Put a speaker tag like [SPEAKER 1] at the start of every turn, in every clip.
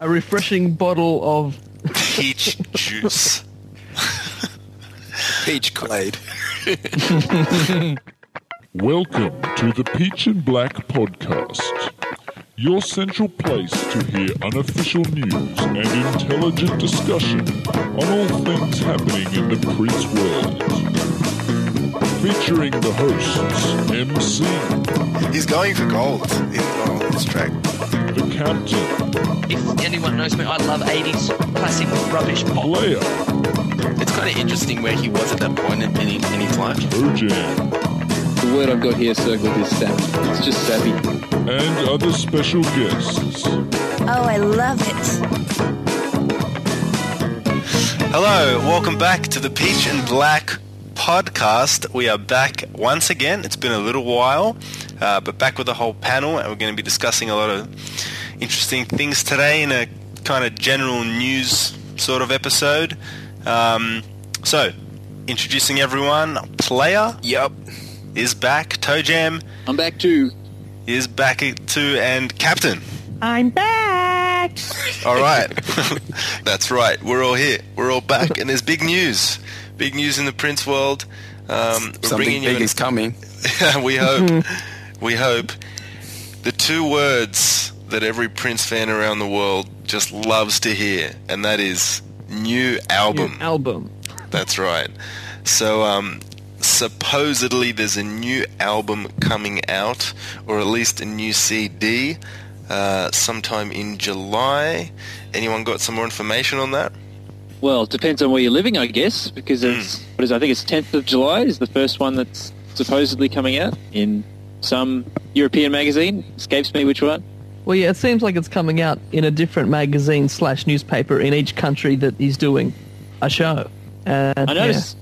[SPEAKER 1] A refreshing bottle of
[SPEAKER 2] Peach juice.
[SPEAKER 3] Peach Glade.
[SPEAKER 4] Welcome to the Peach and Black podcast, your central place to hear unofficial news and intelligent discussion on all things happening in the Prince world. Featuring the hosts, MC,
[SPEAKER 3] He's going for gold in on this track.
[SPEAKER 4] The captain,
[SPEAKER 5] If anyone knows me, I love 80s classic rubbish pop.
[SPEAKER 4] player,
[SPEAKER 2] It's kind of interesting where he was at that point in, any, in his life.
[SPEAKER 4] Ojam,
[SPEAKER 6] The word I've got here circled is sap. It's just sappy.
[SPEAKER 4] and other special guests.
[SPEAKER 7] Oh, I love it.
[SPEAKER 2] Hello, welcome back to the Peach and Black podcast. We are back once again. It's been a little while, uh, but back with the whole panel, and we're going to be discussing a lot of interesting things today in a kind of general news sort of episode. Um, so, introducing everyone, Player
[SPEAKER 3] Yep.
[SPEAKER 2] is back, Toe Jam
[SPEAKER 6] I'm back too.
[SPEAKER 2] is back too, and Captain.
[SPEAKER 1] I'm back.
[SPEAKER 2] All right. That's right. We're all here. We're all back. And there's big news. Big news in the Prince world. Um, we're
[SPEAKER 3] Something
[SPEAKER 2] bringing you
[SPEAKER 3] big
[SPEAKER 2] an-
[SPEAKER 3] is coming.
[SPEAKER 2] we hope. we hope. The two words that every Prince fan around the world just loves to hear, and that is new album.
[SPEAKER 1] New album.
[SPEAKER 2] That's right. So, um, supposedly there's a new album coming out, or at least a new CD, uh, sometime in July. Anyone got some more information on that?
[SPEAKER 6] Well, it depends on where you're living, I guess, because it's what is I think it's 10th of July is the first one that's supposedly coming out in some European magazine. Escapes me which one.
[SPEAKER 1] Well, yeah, it seems like it's coming out in a different magazine slash newspaper in each country that he's doing a show. Uh,
[SPEAKER 6] I noticed,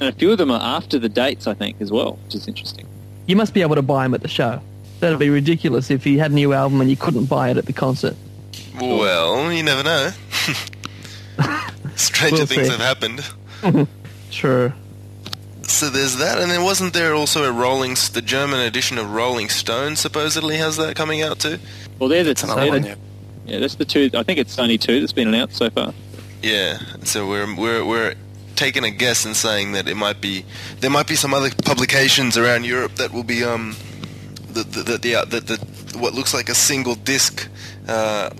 [SPEAKER 6] and a few of them are after the dates, I think, as well, which is interesting.
[SPEAKER 1] you must be able to buy them at the show. That'd be ridiculous if he had a new album and you couldn't buy it at the concert.
[SPEAKER 2] Well, you never know. Stranger
[SPEAKER 1] We'll
[SPEAKER 2] things
[SPEAKER 1] see.
[SPEAKER 2] have happened.
[SPEAKER 1] True.
[SPEAKER 2] So there's that, and then wasn't there also a Rolling, the German edition of Rolling Stone supposedly has that coming out too?
[SPEAKER 6] Well, they're the,
[SPEAKER 3] That's another one, yeah.
[SPEAKER 6] yeah, that's the two. I think it's only two that's been announced so far.
[SPEAKER 2] Yeah, so we're we're we're taking a guess and saying that it might be there might be some other publications around Europe that will be um the the the, the, uh, the, the what looks like a single disc uh,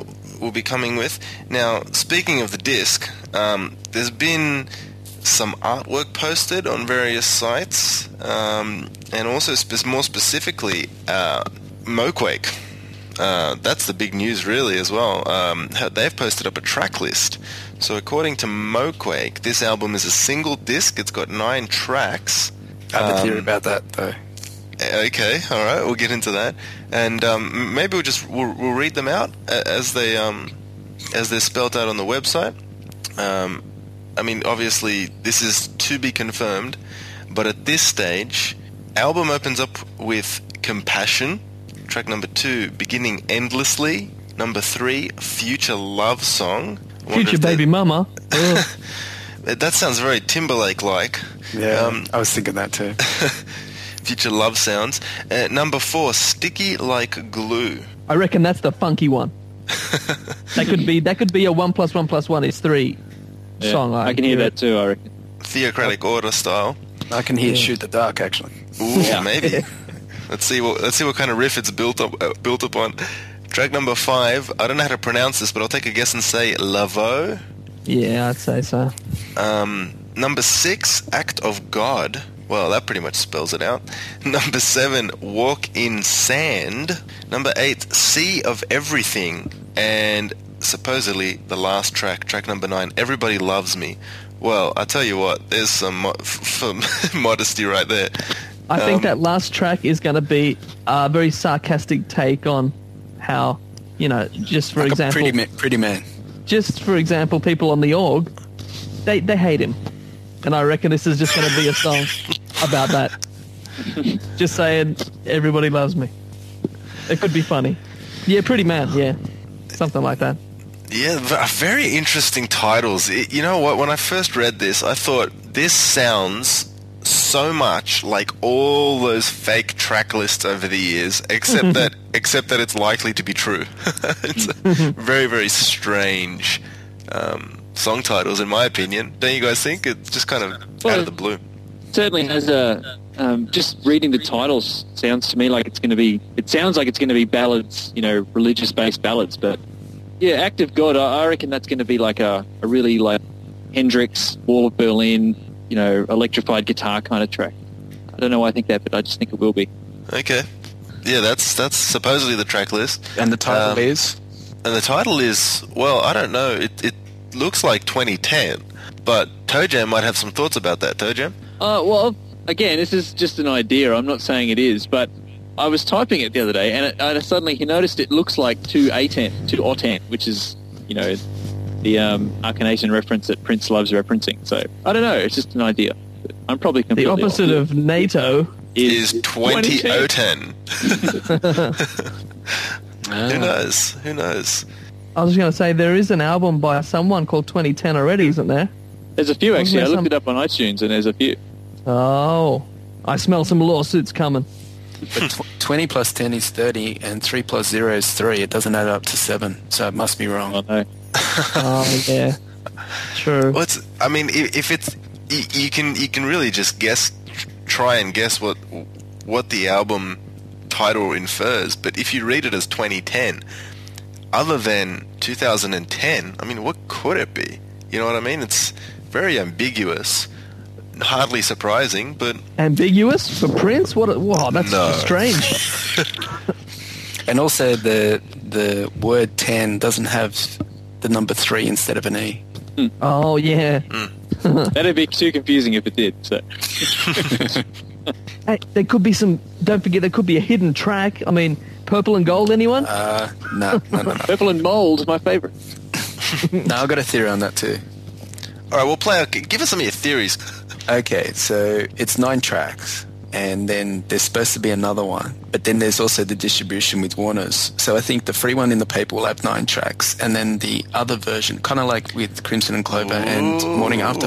[SPEAKER 2] will be coming with. Now, speaking of the disc, um, there's been some artwork posted on various sites, um, and also more specifically, uh, Moquake. Uh, that's the big news, really, as well. Um, they've posted up a track list. So, according to Moquake, this album is a single disc. It's got nine tracks.
[SPEAKER 3] I have a theory about that, though.
[SPEAKER 2] Okay, all right, we'll get into that, and um, maybe we'll just we'll, we'll read them out as they um, as they're spelt out on the website. Um, I mean, obviously, this is to be confirmed, but at this stage, album opens up with "Compassion," track number two, "Beginning Endlessly," number three, "Future Love Song."
[SPEAKER 1] Future
[SPEAKER 2] if that-
[SPEAKER 1] baby mama.
[SPEAKER 2] That sounds very Timberlake-like.
[SPEAKER 3] Yeah,
[SPEAKER 2] Um,
[SPEAKER 3] I was thinking that too.
[SPEAKER 2] Future Love Sounds. Uh, number four, Sticky Like Glue.
[SPEAKER 1] I reckon that's the funky one. that could be that could be a one plus one plus one is three
[SPEAKER 6] Yeah,
[SPEAKER 1] song.
[SPEAKER 6] I can hear
[SPEAKER 1] give
[SPEAKER 6] that too. I reckon.
[SPEAKER 2] Theocratic Order style.
[SPEAKER 3] I can hear
[SPEAKER 1] Yeah.
[SPEAKER 3] Shoot the Dark, actually.
[SPEAKER 2] Ooh, maybe. let's see what let's see what kind of riff it's built up uh, built upon. Track number five. I don't know how to pronounce this, but I'll take a guess and say Lavaux.
[SPEAKER 1] Yeah, I'd say so.
[SPEAKER 2] Um, number six, Act of God. Well, that pretty much spells it out. Number seven, Walk in Sand. Number eight, Sea of Everything. And supposedly the last track, track number nine, Everybody Loves Me. Well, I tell you what, there's some mo- f- f- modesty right there.
[SPEAKER 1] I think
[SPEAKER 2] Um,
[SPEAKER 1] that last track is going to be a very sarcastic take on how, you know, just for
[SPEAKER 3] Like a
[SPEAKER 1] example,
[SPEAKER 3] pretty, ma- pretty man.
[SPEAKER 1] just for example, people on the org, they they hate him, and I reckon this is just going to be a song about that. just saying, everybody loves me. It could be funny. Yeah, pretty man. Yeah, something like that.
[SPEAKER 2] Yeah, very interesting titles. It- you know what? When I first read this, I thought this sounds so much like all those fake track lists over the years, except that except that it's likely to be true. it's a very very strange um, song titles, in my opinion. Don't you guys think? It's just kind of out of the blue.
[SPEAKER 6] certainly has a um, just reading the titles sounds to me like it's going to be it sounds like it's going to be ballads you know religious based ballads but yeah act of god i, I reckon that's going to be like a, a really like hendrix wall of berlin you know electrified guitar kind of track i don't know why i think that but i just think it will be
[SPEAKER 2] Okay. Yeah, that's that's supposedly the track list.
[SPEAKER 3] And the title
[SPEAKER 2] Um,
[SPEAKER 3] is?
[SPEAKER 2] And the title is, well, I don't know. It, it looks like 2010, but ToeJam might have some thoughts about that. ToeJam?
[SPEAKER 6] Uh, well, again, this is just an idea. I'm not saying it is, but I was typing it the other day, and, it, and suddenly he noticed it looks like two A10, two O10, which is, you know, the um, Arcanation reference that Prince loves referencing. So I don't know. It's just an idea. I'm probably completely The
[SPEAKER 1] opposite
[SPEAKER 6] off.
[SPEAKER 1] of NATO.
[SPEAKER 2] Is
[SPEAKER 6] 2010.
[SPEAKER 2] 2010. Who
[SPEAKER 3] Ah.
[SPEAKER 2] knows? Who knows?
[SPEAKER 1] I was going to say there is an album by someone called 2010 already, isn't there?
[SPEAKER 6] There's a few
[SPEAKER 1] Wasn't
[SPEAKER 6] actually. I looked
[SPEAKER 1] some-
[SPEAKER 6] it up on iTunes, and there's a few.
[SPEAKER 1] Oh, I smell some lawsuits coming.
[SPEAKER 3] But tw- 20 plus 10 is 30, and 3 plus 0 is 3. It doesn't add up to 7, so it must be wrong.
[SPEAKER 6] Oh, I know.
[SPEAKER 1] Oh yeah, true.
[SPEAKER 2] Well, it's, I mean, i- if it's you, you can you can really just guess, try and guess what what the album title infers. But if you read it as 2010, other than 2010, I mean, what could it be? You know what I mean? It's very ambiguous, hardly surprising, but
[SPEAKER 1] Ambiguous for Prince? What? A, wow, that's
[SPEAKER 2] No.
[SPEAKER 1] strange.
[SPEAKER 3] And also, the the word 10 doesn't have the number 3 instead of an E. Hmm.
[SPEAKER 1] Oh yeah. Hmm.
[SPEAKER 6] That'd be too confusing if it did. So
[SPEAKER 1] Hey, there could be some. Don't forget, there could be a hidden track. I mean, purple and gold. Anyone?
[SPEAKER 3] Uh, no, no, no, no.
[SPEAKER 6] purple and mold is my favorite.
[SPEAKER 3] no, I've got a theory on that too.
[SPEAKER 2] all right, we'll play. Our, give us some of your theories.
[SPEAKER 3] Okay, so it's nine tracks, and then there's supposed to be another one, but then there's also the distribution with Warner's. So I think the free one in the paper will have nine tracks, and then the other version, kind of like with Crimson and Clover and Morning After,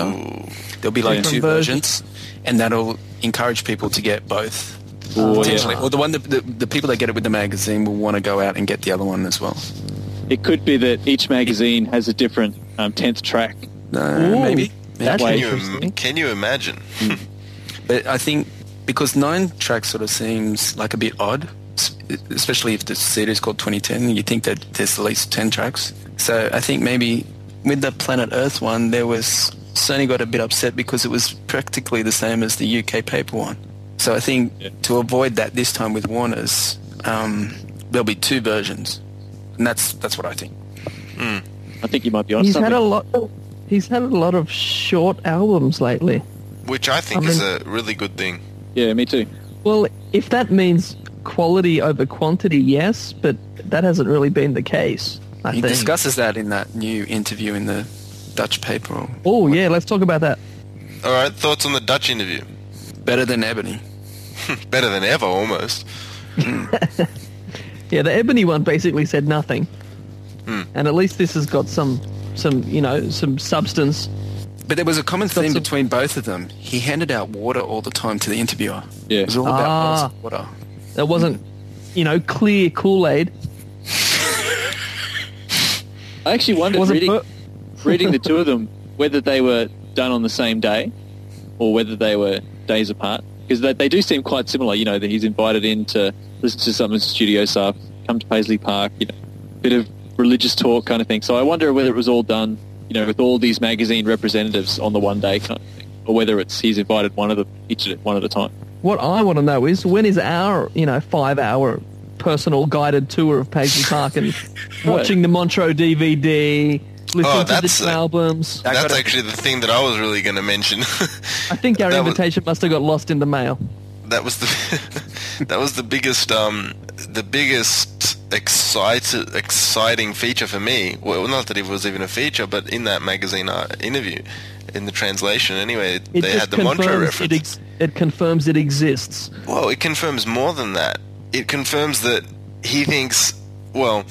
[SPEAKER 3] there'll be like
[SPEAKER 1] Different
[SPEAKER 3] two
[SPEAKER 1] versions.
[SPEAKER 3] versions, and that'll encourage people to get both.
[SPEAKER 6] Oh,
[SPEAKER 3] Potentially.
[SPEAKER 6] yeah.
[SPEAKER 3] Or the one that the, the people that get it with the magazine will want to go out and get the other one as well.
[SPEAKER 6] It could be that each magazine has a different um, tenth track.
[SPEAKER 3] Uh,
[SPEAKER 1] Ooh,
[SPEAKER 3] maybe.
[SPEAKER 1] That's
[SPEAKER 6] Way
[SPEAKER 2] Can you, can you imagine?
[SPEAKER 3] But I think because nine tracks sort of seems like a bit odd, especially if the CD is called 2010, you think that there's at least 10 tracks. So I think maybe with the Planet Earth one, there was Sony got a bit upset because it was practically the same as the UK paper one. So I think
[SPEAKER 6] Yeah.
[SPEAKER 3] to avoid that this time with Warner's, um, there'll be two versions, and that's that's what I think.
[SPEAKER 6] I think you might be on
[SPEAKER 1] He's
[SPEAKER 6] something.
[SPEAKER 1] had a lot. He's had a lot of short albums lately.
[SPEAKER 2] Which I think
[SPEAKER 1] I
[SPEAKER 2] is
[SPEAKER 1] mean-
[SPEAKER 2] a really good thing.
[SPEAKER 6] yeah, me too.
[SPEAKER 1] Well, if that means quality over quantity, yes, but that hasn't really been the case. I
[SPEAKER 3] He
[SPEAKER 1] think.
[SPEAKER 3] discusses that in that new interview in the Dutch paper.
[SPEAKER 1] oh yeah, let's talk about that.
[SPEAKER 2] All right, thoughts on the Dutch interview?
[SPEAKER 3] Better than Ebony.
[SPEAKER 2] Better than ever, almost.
[SPEAKER 1] Yeah, the Ebony one basically said nothing,
[SPEAKER 2] Hmm.
[SPEAKER 1] and at least this has got some, some you know, some substance.
[SPEAKER 3] But there was a common
[SPEAKER 1] Got
[SPEAKER 3] theme
[SPEAKER 1] some-
[SPEAKER 3] between both of them. He handed out water all the time to the interviewer.
[SPEAKER 6] Yeah.
[SPEAKER 3] It was all about
[SPEAKER 1] Ah.
[SPEAKER 3] water.
[SPEAKER 1] That wasn't, you know, clear Kool Aid.
[SPEAKER 6] I actually wondered
[SPEAKER 1] Wasn't
[SPEAKER 6] reading,
[SPEAKER 1] per-
[SPEAKER 6] reading the two of them whether they were done on the same day or whether they were days apart because they, they do seem quite similar. You know that he's invited in to listen to some of the studio stuff, come to Paisley Park, you know, bit of religious talk kind of thing. So I wonder whether it was all done, you know, with all these magazine representatives on the one day kind of thing, or whether it's he's invited one of them each at one at a time.
[SPEAKER 1] What I want to know is when is our, you know, five-hour personal guided tour of Paisley Park and watching the Montreux DVD, listening
[SPEAKER 2] Oh,
[SPEAKER 1] to the
[SPEAKER 2] that's
[SPEAKER 1] albums.
[SPEAKER 3] I
[SPEAKER 2] That's
[SPEAKER 3] gotta-
[SPEAKER 2] actually the thing that I was really going to mention.
[SPEAKER 1] I think our
[SPEAKER 2] that was-
[SPEAKER 1] invitation must have got lost in the mail.
[SPEAKER 2] that was the that was the biggest um the biggest excited exciting feature for me. Well, not that it was even a feature, but in that magazine uh, interview, in the translation anyway,
[SPEAKER 1] It
[SPEAKER 2] they had the Montreux reference.
[SPEAKER 1] it, ex- it confirms it exists.
[SPEAKER 2] Well, it confirms more than that. It confirms that he thinks, well,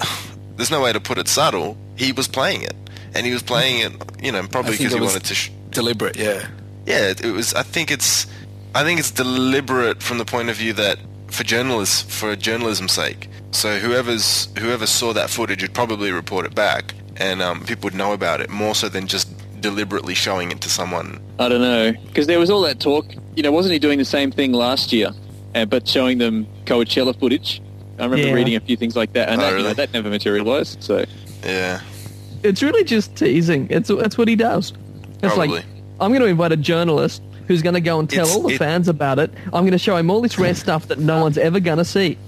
[SPEAKER 2] there's no way to put it subtle. He was playing it, and he was playing it, you know, probably because he
[SPEAKER 3] was-
[SPEAKER 2] wanted to. Sh-
[SPEAKER 3] Deliberate, yeah.
[SPEAKER 2] yeah, it, it was. I think it's, I think it's deliberate from the point of view that for journalists, for journalism's sake. So whoever's whoever saw that footage would probably report it back, and um, people would know about it more so than just deliberately showing it to someone.
[SPEAKER 6] I don't know because there was all that talk. You know, wasn't he doing the same thing last year, uh, but showing them Coachella footage? I remember
[SPEAKER 1] Yeah.
[SPEAKER 6] reading a few things like that, and
[SPEAKER 2] Oh,
[SPEAKER 6] that, you know, that never materialized. So
[SPEAKER 2] Yeah,
[SPEAKER 1] It's really just teasing. It's that's what he does. It's
[SPEAKER 2] Probably.
[SPEAKER 1] like I'm going to invite a journalist who's going to go and tell
[SPEAKER 2] It's-
[SPEAKER 1] all the
[SPEAKER 2] it-
[SPEAKER 1] fans about it. I'm going to show him all this rare stuff that no one's ever going to see.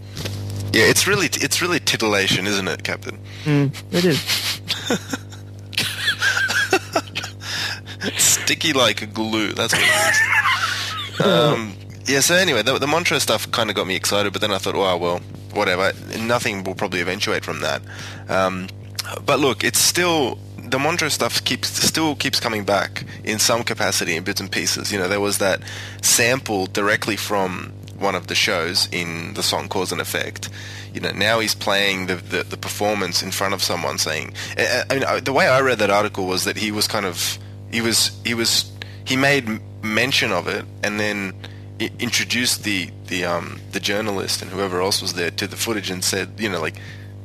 [SPEAKER 2] yeah. It's really, it's really titillation, isn't it, Captain?
[SPEAKER 1] It is.
[SPEAKER 2] Sticky like glue. That's what it is. um, yeah. So anyway, the, the Montreux stuff kind of got me excited, but then I thought, wow, well, whatever. Nothing will probably eventuate from that. Um, but look, it's still the Montreux stuff keeps still keeps coming back in some capacity in bits and pieces. You know, there was that sample directly from one of the shows in the song Cause and Effect. You know, now he's playing the, the, the performance in front of someone saying. I I mean, the way I read that article was that he was kind of he was he was he made mention of it and then introduced the the um the journalist and whoever else was there to the footage and said, you know, like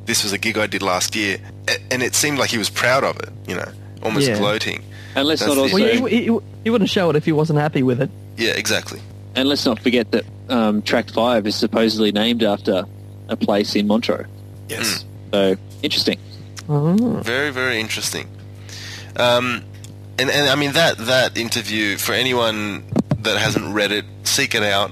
[SPEAKER 2] this was a gig I did last year, and it seemed like he was proud of it. You know, almost
[SPEAKER 1] Yeah.
[SPEAKER 2] gloating.
[SPEAKER 6] and let's
[SPEAKER 2] That's
[SPEAKER 6] not also
[SPEAKER 1] Well, he, he, he wouldn't show it if he wasn't happy with it.
[SPEAKER 2] Yeah, exactly.
[SPEAKER 6] and let's not forget that um, track five is supposedly named after a place in Montreux.
[SPEAKER 3] Yes.
[SPEAKER 6] So interesting.
[SPEAKER 1] Oh.
[SPEAKER 2] Very, very interesting. Um, and, and I mean that that interview for anyone that hasn't read it, seek it out.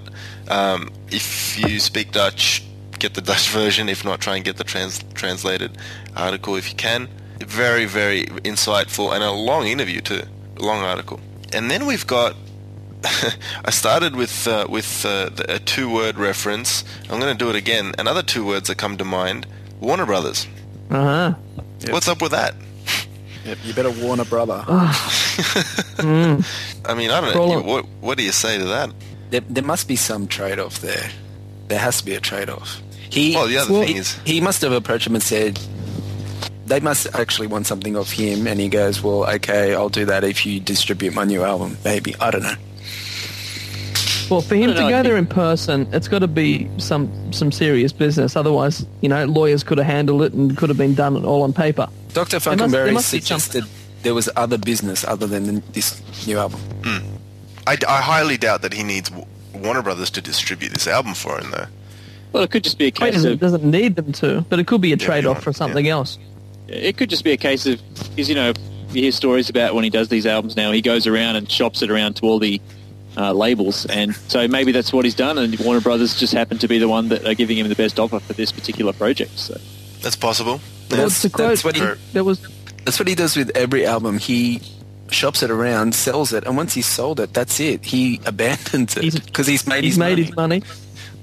[SPEAKER 2] Um, if you speak Dutch, get the Dutch version. If not, try and get the trans- translated article if you can. Very, very insightful and a long interview too. A long article. And then we've got. I started with uh, with uh, the, a two-word reference. I'm going to do it again. Another two words that come to mind: Warner Brothers.
[SPEAKER 1] Uh-huh.
[SPEAKER 2] What's up with that?
[SPEAKER 3] Yep, you better warn a brother.
[SPEAKER 2] I mean, I don't know. You- What What do you say to that?
[SPEAKER 3] There, there must be some trade-off there. There has to be a trade-off. He,
[SPEAKER 2] Well, the other
[SPEAKER 1] Well,
[SPEAKER 2] thing is,
[SPEAKER 3] he must have approached him and said, they must actually want something of him, and he goes, well, okay, I'll do that if you distribute my new album, maybe. I don't know.
[SPEAKER 1] Well, for him to
[SPEAKER 6] know,
[SPEAKER 1] go there in person, it's got to be some some serious business. Otherwise, you know, lawyers could have handled it and could have been done all on paper.
[SPEAKER 3] Dr.
[SPEAKER 1] There must- there
[SPEAKER 3] Funkenberry
[SPEAKER 1] must be
[SPEAKER 3] suggested there was other business other than this new album. Hmm.
[SPEAKER 2] I, I highly doubt that he needs Warner Brothers to distribute this album for him, though.
[SPEAKER 6] Well, it could just be a
[SPEAKER 1] He
[SPEAKER 6] case
[SPEAKER 1] doesn't,
[SPEAKER 6] of
[SPEAKER 1] doesn't need them to, but it could be a
[SPEAKER 2] Yeah,
[SPEAKER 1] trade-off for something else.
[SPEAKER 6] it could just be a case of because you know you hear stories about when he does these albums now he goes around and shops it around to all the uh, labels and so maybe that's what he's done and Warner Brothers just happened to be the one that are giving him the best offer for this particular project so
[SPEAKER 2] That's possible.
[SPEAKER 1] Well,
[SPEAKER 3] That's,
[SPEAKER 1] to quote,
[SPEAKER 3] that's what he,
[SPEAKER 1] there was
[SPEAKER 3] that's what he does with every album. He shops it around, sells it, and once he's sold it, that's it. He abandons it because he's made
[SPEAKER 1] he's
[SPEAKER 3] his
[SPEAKER 1] made
[SPEAKER 3] money.
[SPEAKER 1] his money.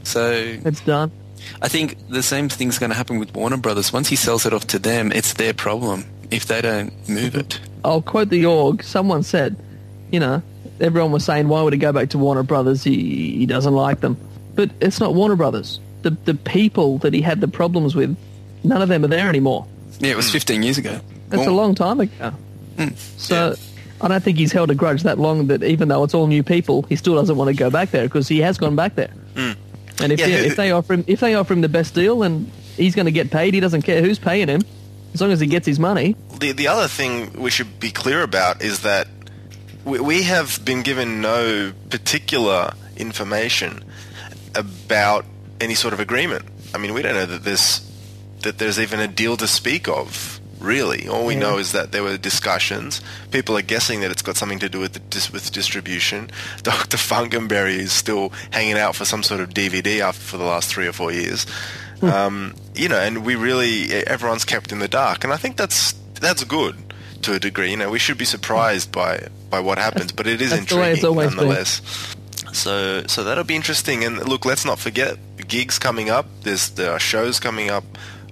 [SPEAKER 3] So
[SPEAKER 1] It's done.
[SPEAKER 3] I think the same thing's going to happen with Warner Brothers. Once he sells it off to them, it's their problem if they don't move it.
[SPEAKER 1] I'll quote the org. Someone said, you know, everyone was saying, why would he go back to Warner Brothers? He, he doesn't like them. But it's not Warner Brothers. The, the people that he had the problems with, none of them are there anymore.
[SPEAKER 3] Yeah, it was hmm. 15 years ago.
[SPEAKER 1] That's a long time ago. Hmm, so I don't think he's held a grudge that long that even though it's all new people, he still doesn't want to go back there because he has gone back there. Hmm. And if,
[SPEAKER 2] Yeah,
[SPEAKER 1] they, if they offer him if they offer him the best deal and he's going to get paid, he doesn't care who's paying him as long as he gets his money.
[SPEAKER 2] The the other thing we should be clear about is that we, we have been given no particular information about any sort of agreement. I mean, we don't know that there's that there's even a deal to speak of. Really, all we know is that there were discussions. People are guessing that it's got something to do with the dis- with distribution. Dr. Funkenberry is still hanging out for some sort of DVD after for the last three or four years. um, you know, and we really everyone's kept in the dark, and I think that's that's good to a degree. You know, we should be surprised by by what happens, but it is
[SPEAKER 1] that's
[SPEAKER 2] intriguing
[SPEAKER 1] always been.
[SPEAKER 2] nonetheless. So so that'll be interesting. And look, let's not forget gigs coming up. There's there are shows coming up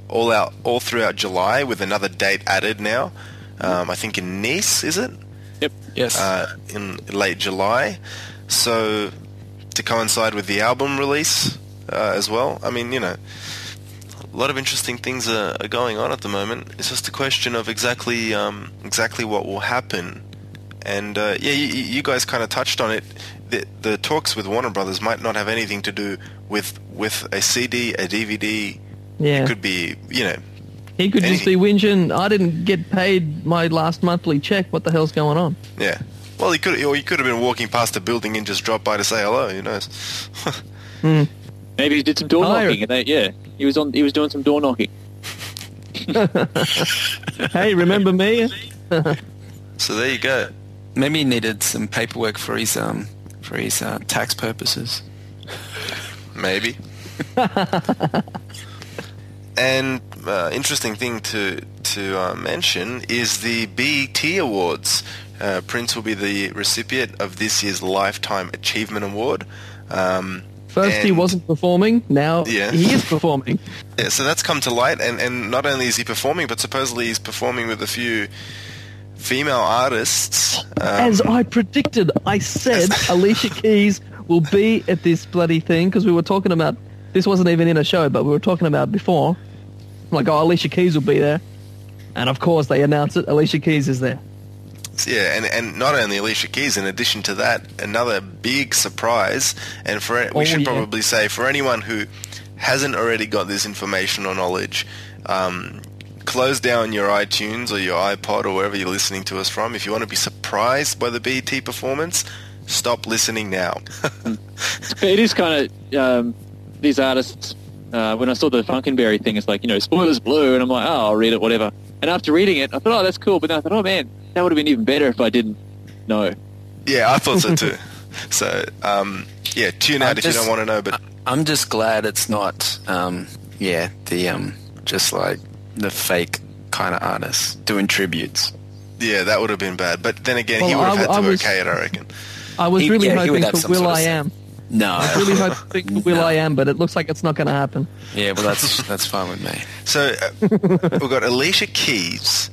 [SPEAKER 2] all out all throughout July with another date added now. Um, I think in Nice, is it?
[SPEAKER 6] yep
[SPEAKER 3] Yes.
[SPEAKER 2] uh, in late July. So to coincide with the album release uh, as well. I mean, you know, a lot of interesting things are, are going on at the moment. It's just a question of exactly um, exactly what will happen And uh, yeah, you, you guys kind of touched on it. The, the talks with Warner Brothers might not have anything to do with with a CD, a DVD.
[SPEAKER 1] Yeah.
[SPEAKER 2] It could be, you know,
[SPEAKER 1] he could just be
[SPEAKER 2] anything.
[SPEAKER 1] whinging, I didn't get paid my last monthly check. What the hell's going on?
[SPEAKER 2] yeah. Well, he could, or he could have been walking past the building and just dropped by to say hello. Who knows?
[SPEAKER 6] Maybe he did some door
[SPEAKER 1] Higher.
[SPEAKER 6] knocking. And they, yeah, he was on. He was doing some door knocking.
[SPEAKER 1] hey, remember me?
[SPEAKER 2] so there you go.
[SPEAKER 3] Maybe he needed some paperwork for his um for his uh, tax purposes.
[SPEAKER 2] Maybe. And uh, interesting thing to to uh, mention is the BET Awards. Uh, Prince will be the recipient of this year's Lifetime Achievement Award. Um,
[SPEAKER 1] First he wasn't performing, now
[SPEAKER 2] Yeah.
[SPEAKER 1] he is performing.
[SPEAKER 2] Yeah, so that's come to light, and, and not only is he performing, but supposedly he's performing with a few female artists. Um,
[SPEAKER 1] As I predicted, I said Alicia Keys will be at this bloody thing because we were talking about. This wasn't even in a show, but we were talking about before. Like, oh, Alicia Keys will be there, and of course they announce it. Alicia Keys is there.
[SPEAKER 2] Yeah, and, and not only Alicia Keys, in addition to that, another big surprise, and for we
[SPEAKER 1] Oh,
[SPEAKER 2] should
[SPEAKER 1] yeah.
[SPEAKER 2] probably say, for anyone who hasn't already got this information or knowledge, um, close down your iTunes or your iPod or wherever you're listening to us from. If you want to be surprised by the BT performance, stop listening now.
[SPEAKER 6] It is kind of um, these artists. Uh, when I saw the Funkenberry thing, it's like you know, spoilers blue, and I'm like, oh, I'll read it, whatever. And after reading it, I thought, oh, that's cool. But then I thought, oh man, that would have been even better if I didn't know.
[SPEAKER 2] yeah, I thought so too. so, um, yeah, tune out
[SPEAKER 3] I'm
[SPEAKER 2] if you don't want to know, but
[SPEAKER 3] I'm just glad it's not um yeah the um just like the fake kind of artists doing tributes.
[SPEAKER 2] yeah, that would have been bad. But then again, he would have
[SPEAKER 1] I-
[SPEAKER 2] had
[SPEAKER 1] I
[SPEAKER 2] to
[SPEAKER 1] was-
[SPEAKER 2] okay it, I reckon.
[SPEAKER 1] I was
[SPEAKER 3] He-
[SPEAKER 1] really
[SPEAKER 3] yeah, he would
[SPEAKER 1] hoping for Will I. Am.
[SPEAKER 3] No, I
[SPEAKER 1] Really hoping for Will
[SPEAKER 3] No.
[SPEAKER 1] I Am, but it looks like it's not going to happen.
[SPEAKER 3] yeah, well that's that's fine with me.
[SPEAKER 2] So uh, we've got Alicia Keys,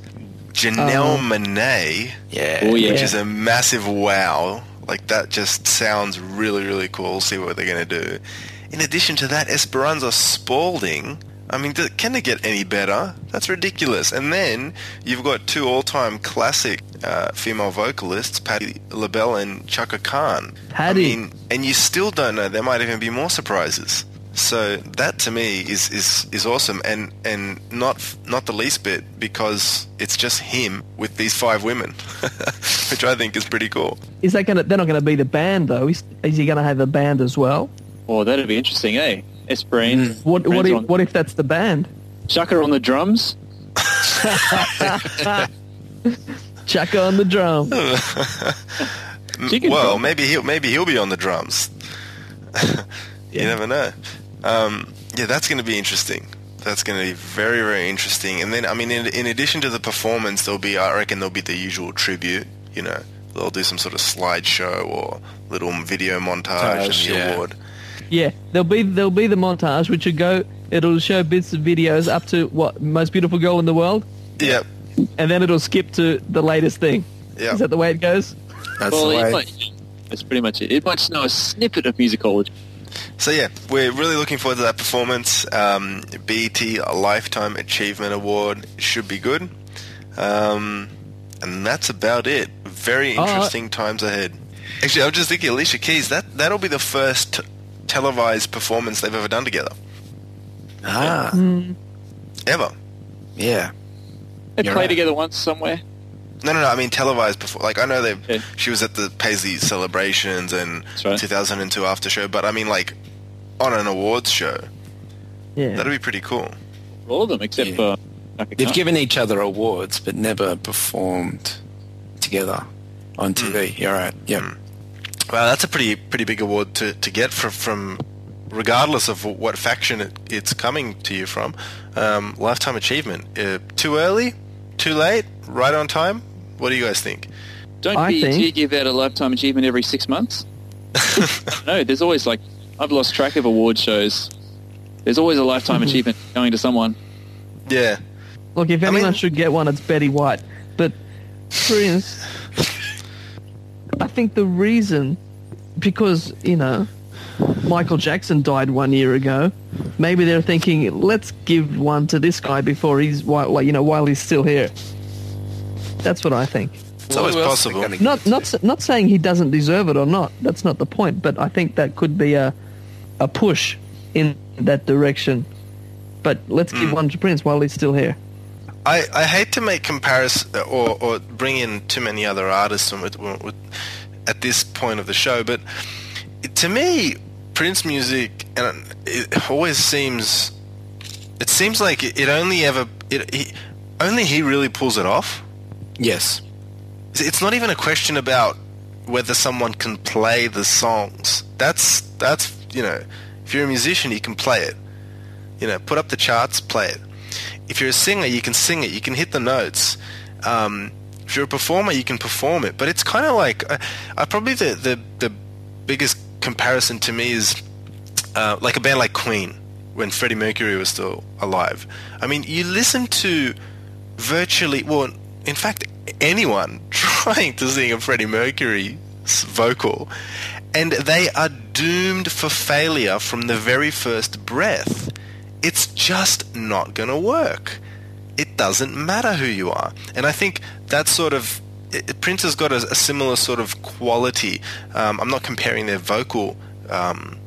[SPEAKER 2] Janelle. Monae,
[SPEAKER 3] Yeah,
[SPEAKER 6] Oh, yeah.
[SPEAKER 2] which is a massive wow. Like that just sounds really, really cool. See what they're going to do. In addition to that, Esperanza Spalding. I mean, can it get any better? That's ridiculous. And then you've got two all-time classic uh, female vocalists, Patti LaBelle and Chaka Khan.
[SPEAKER 1] Patti.
[SPEAKER 2] I mean, and you still don't know. There might even be more surprises. So that to me is, is, is awesome, and, and not not the least bit because it's just him with these five women, which I think is pretty cool.
[SPEAKER 1] Is that going to? They're not going to be the band though. Is, is he going to have a band as well?
[SPEAKER 6] Oh, that'd be interesting, eh? Esperine.
[SPEAKER 1] What? What if, what if that's the band?
[SPEAKER 6] Chaka on the drums?
[SPEAKER 1] Chaka on the drum.
[SPEAKER 2] Well,
[SPEAKER 6] drop.
[SPEAKER 2] maybe he'll maybe he'll be on the drums. you never know. Um, yeah, that's going to be interesting. That's going to be very very interesting. And then I mean, in, in addition to the performance, there'll be I reckon there'll be the usual tribute. You know, they'll do some sort of slideshow or little video montage
[SPEAKER 3] Montage,
[SPEAKER 2] and the
[SPEAKER 3] yeah.
[SPEAKER 2] award.
[SPEAKER 1] Yeah, there'll be there'll be the montage, which will go. It'll show bits of videos up to what most beautiful girl in the world,
[SPEAKER 2] Yep.
[SPEAKER 1] and then it'll skip to the latest thing.
[SPEAKER 2] Yep.
[SPEAKER 1] Is that the way it goes?
[SPEAKER 3] that's
[SPEAKER 6] well,
[SPEAKER 3] the way.
[SPEAKER 6] might, that's pretty much it. It might just know a snippet of musicology.
[SPEAKER 2] So yeah, we're really looking forward to that performance. Um, BET Lifetime Achievement Award should be good, um, and that's about it. Very
[SPEAKER 1] Oh, I-
[SPEAKER 2] interesting times ahead. Actually, I was just thinking, Alicia Keys. That that'll be the first televised performance they've ever done together,
[SPEAKER 3] ah, hmm.
[SPEAKER 2] ever.
[SPEAKER 3] yeah.
[SPEAKER 6] They
[SPEAKER 3] You're
[SPEAKER 6] play
[SPEAKER 3] right.
[SPEAKER 6] together once somewhere.
[SPEAKER 2] No, no, no. I mean televised before. Like I know they,
[SPEAKER 6] Yeah.
[SPEAKER 2] she was at the Paisley celebrations and
[SPEAKER 6] right.
[SPEAKER 2] 2002 after show, but I mean like on an awards show.
[SPEAKER 1] Yeah.
[SPEAKER 2] That'd be pretty cool.
[SPEAKER 6] All of them except
[SPEAKER 3] Yeah.
[SPEAKER 6] for Chaka
[SPEAKER 3] They've
[SPEAKER 6] Khan.
[SPEAKER 3] given each other awards, but never performed together on TV. Hmm. You're right. Yep. Hmm.
[SPEAKER 2] Wow, that's a pretty pretty big award to, to get from from regardless of what faction it, it's coming to you from. Um, lifetime achievement. Uh, too early, too late, right on time. What do you guys think?
[SPEAKER 6] Don't
[SPEAKER 1] I
[SPEAKER 6] BET
[SPEAKER 1] think-
[SPEAKER 6] give out a lifetime achievement every six months? no, there's always like I've lost track of award shows. There's always a lifetime achievement going to someone.
[SPEAKER 2] Yeah,
[SPEAKER 1] Look, if
[SPEAKER 2] I
[SPEAKER 1] anyone
[SPEAKER 2] mean-
[SPEAKER 1] should get one, it's Betty White. But, Prince, I think the reason, because you know, Michael Jackson died one year ago. Maybe they're thinking, let's give one to this guy before he's while, you know, while he's still here. That's what I think.
[SPEAKER 2] It's always
[SPEAKER 3] Who else are
[SPEAKER 2] possible.
[SPEAKER 1] Not not not saying he doesn't deserve it or not. That's not the point. But I think that could be a a push in that direction. But let's give hmm. one to Prince while he's still here.
[SPEAKER 2] I, I hate to make comparison or, or bring in too many other artists with, with, at this point of the show, but to me, Prince music and it always seems it seems like it only ever it he, only he really pulls it off.
[SPEAKER 3] Yes.
[SPEAKER 2] It's not even a question about whether someone can play the songs. That's that's you know, if you're a musician, you can play it. You know, put up the charts, play it. If you're a singer, you can sing it. You can hit the notes. Um, if you're a performer, you can perform it. But it's kind of like, I, I probably the, the the biggest comparison to me is uh, like a band like Queen when Freddie Mercury was still alive. I mean, you listen to virtually, well, in fact, anyone trying to sing a Freddie Mercury vocal, and they are doomed for failure from the very first breath. It's just not going to work. It doesn't matter who you are. And I think that sort of it, Prince has got a, a similar sort of quality. Um, I'm not comparing their vocal um,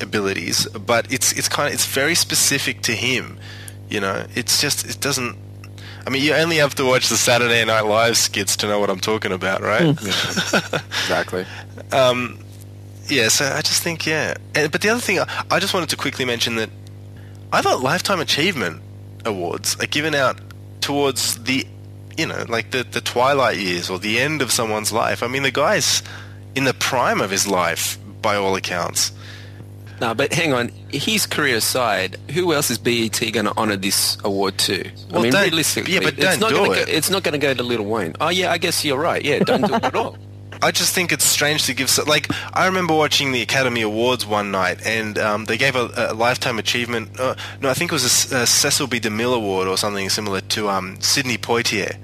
[SPEAKER 2] abilities, but it's it's kind of it's very specific to him. You know, it's just it doesn't. I mean, you only have to watch the Saturday Night Live skits to know what I'm talking about, right?
[SPEAKER 3] Exactly.
[SPEAKER 2] yeah. So I just think, yeah. And, but the other thing, I, I just wanted to quickly mention that I thought lifetime achievement awards are given out towards the, you know, like the the twilight years or the end of someone's life. I mean, the guy's in the prime of his life by all accounts.
[SPEAKER 3] No, but hang on. His career aside, who else is BET going to honour this award to?
[SPEAKER 2] Well,
[SPEAKER 3] I mean,
[SPEAKER 2] don't-
[SPEAKER 3] realistically,
[SPEAKER 2] yeah, but
[SPEAKER 3] it's
[SPEAKER 2] don't
[SPEAKER 3] not
[SPEAKER 2] do
[SPEAKER 3] gonna
[SPEAKER 2] it.
[SPEAKER 3] Go, it's not going to go to Little Wayne. Oh yeah, I guess you're right. Yeah, don't do it at all.
[SPEAKER 2] I just think it's strange to give. So, like, I remember watching the Academy Awards one night, and um, they gave a, a lifetime achievement. Uh, no, I think it was a Cecil B. DeMille Award or something similar to um, Sidney Poitier.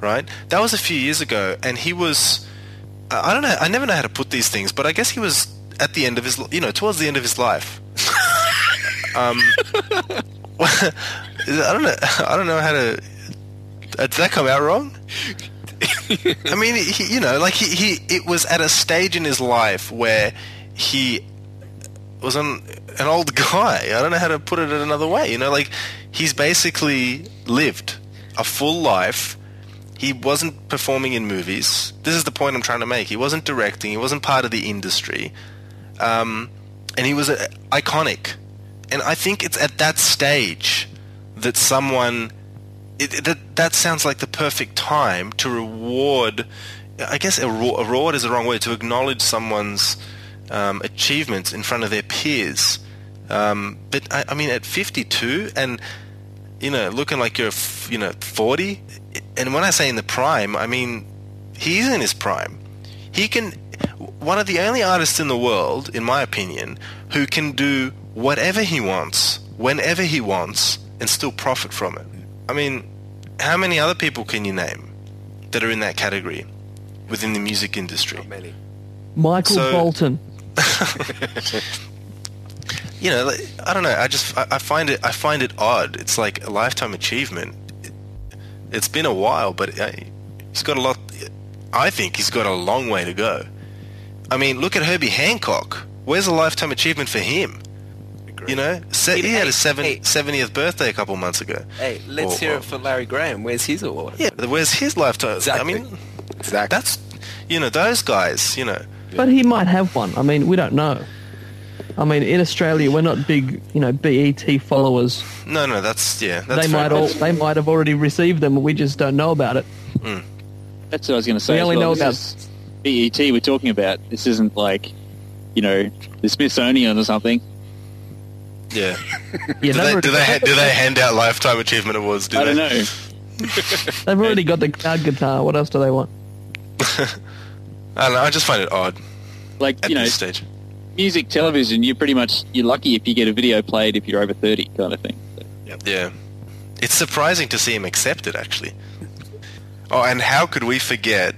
[SPEAKER 2] Right? That was a few years ago, and he was. I I don't know. I never know how to put these things, but I guess he was at the end of his, you know, towards the end of his life. um, I don't know. I don't know how to. uh, Did that come out wrong? I mean, he, you know, like he, he, it was at a stage in his life where he was an, an old guy. I don't know how to put it in another way. You know, like he's basically lived a full life. He wasn't performing in movies. This is the point I'm trying to make. He wasn't directing. He wasn't part of the industry, um, and he was uh, iconic. And I think it's at that stage that someone it, that that sounds like the perfect time to reward. I guess a, reward is the wrong word to acknowledge someone's um, achievements in front of their peers. Um, but I, I mean, at 52 and you know looking like you're you know 40, and when I say in the prime, I mean he's in his prime. He can one of the only artists in the world, in my opinion, who can do whatever he wants, whenever he wants, and still profit from it. I mean, how many other people can you name that are in that category within the music industry?
[SPEAKER 3] Many.
[SPEAKER 1] Michael
[SPEAKER 2] So-
[SPEAKER 1] Bolton.
[SPEAKER 2] You know, like, I don't know. I just I, I find it I find it odd. It's like a lifetime achievement. It, it's been a while, but uh, he's got a lot. I think he's got a long way to go. I mean, look at Herbie Hancock. Where's a lifetime achievement for him? You know, Se- he had
[SPEAKER 3] Hey,
[SPEAKER 2] a seven,
[SPEAKER 3] hey.
[SPEAKER 2] 70th birthday a couple months ago.
[SPEAKER 3] Hey, let's
[SPEAKER 2] Or-
[SPEAKER 3] hear it for Larry Graham. Where's his award?
[SPEAKER 2] Yeah, where's his lifetime?
[SPEAKER 3] Exactly.
[SPEAKER 2] I mean,
[SPEAKER 3] exactly.
[SPEAKER 2] that's you know those guys. You know,
[SPEAKER 1] But he might have one. I mean, we don't know. I mean, in Australia, we're not big, you know, BET followers.
[SPEAKER 2] no, no, that's yeah. That's
[SPEAKER 1] they might all, they might have already received them, we just don't know about it. Mm.
[SPEAKER 6] That's what I was going to say.
[SPEAKER 1] We
[SPEAKER 6] as
[SPEAKER 1] only
[SPEAKER 6] well.
[SPEAKER 1] know
[SPEAKER 6] This
[SPEAKER 1] about-
[SPEAKER 6] BET. We're talking about. This isn't like, you know, the Smithsonian or something.
[SPEAKER 2] Yeah.
[SPEAKER 1] Yeah,
[SPEAKER 2] Do
[SPEAKER 1] they've
[SPEAKER 2] they,
[SPEAKER 1] already,
[SPEAKER 2] do they ha- do they hand out lifetime achievement awards? Do
[SPEAKER 6] I
[SPEAKER 2] they?
[SPEAKER 6] don't know.
[SPEAKER 1] they've already got the cloud guitar. What else do they want?
[SPEAKER 2] I don't know. I just find it odd
[SPEAKER 6] Like
[SPEAKER 2] at
[SPEAKER 6] you know,
[SPEAKER 2] this stage.
[SPEAKER 6] music, television. You're pretty much you're lucky if you get a video played if you're over thirty, kind of thing.
[SPEAKER 2] Yeah. It's surprising to see him accept it, actually. Oh, and how could we forget?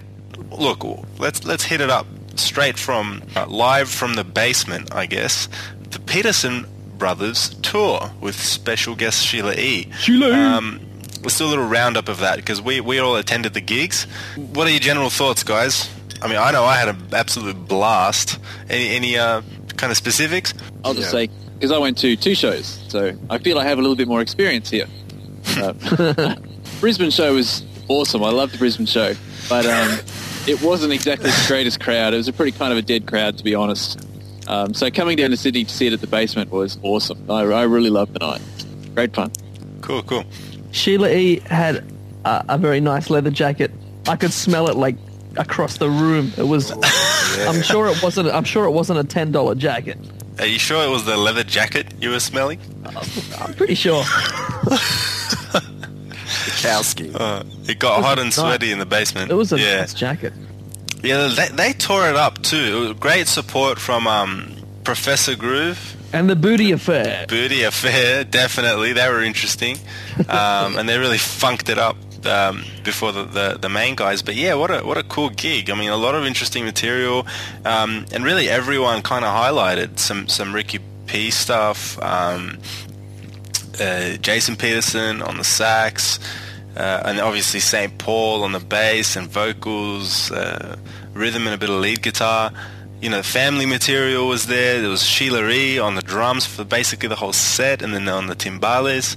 [SPEAKER 2] Look, let's let's hit it up straight from uh, live from the basement, I guess. The Peterson Brothers tour with special guest Sheila E.
[SPEAKER 1] Sheila E.
[SPEAKER 2] Um, let's do a little roundup of that because we we all attended the gigs. What are your general thoughts, guys? I mean, I know I had an absolute blast. Any any uh, kind of specifics?
[SPEAKER 6] I'll just say because I went to two shows, so I feel I have a little bit more experience here. Uh, Brisbane show was awesome. I loved the Brisbane show, but um, it wasn't exactly the greatest crowd. It was a pretty kind of a dead crowd, to be honest. Um, so coming down to Sydney to see it at the basement was awesome. I, I really loved the night. Great fun.
[SPEAKER 2] Cool, cool.
[SPEAKER 1] Sheila E. had a, a very nice leather jacket. I could smell it like across the room. It was. I'm sure it wasn't. I'm sure it wasn't a ten dollar jacket.
[SPEAKER 2] Are you sure it was the leather jacket you were smelling?
[SPEAKER 1] I'm pretty sure.
[SPEAKER 3] Kowski.
[SPEAKER 2] Uh, it got
[SPEAKER 1] was
[SPEAKER 2] hot and
[SPEAKER 1] nice.
[SPEAKER 2] sweaty in the basement.
[SPEAKER 1] It was a
[SPEAKER 2] yeah.
[SPEAKER 1] nice jacket.
[SPEAKER 2] Yeah, they, they tore it up too. It was great support from um, Professor Groove,
[SPEAKER 1] And the booty affair.
[SPEAKER 2] Booty Affair, definitely. They were interesting. Um, and they really funked it up um, before the, the, the main guys. But yeah, what a, what a cool gig. I mean, a lot of interesting material. Um, and really everyone kind of highlighted some, some Ricky P stuff. Um, uh, Jason Peterson on the sax, uh, and obviously St. Paul on the bass and vocals, uh, rhythm and a bit of lead guitar. You know, family material was there. There was Sheila E on the drums for basically the whole set, and then on the timbales.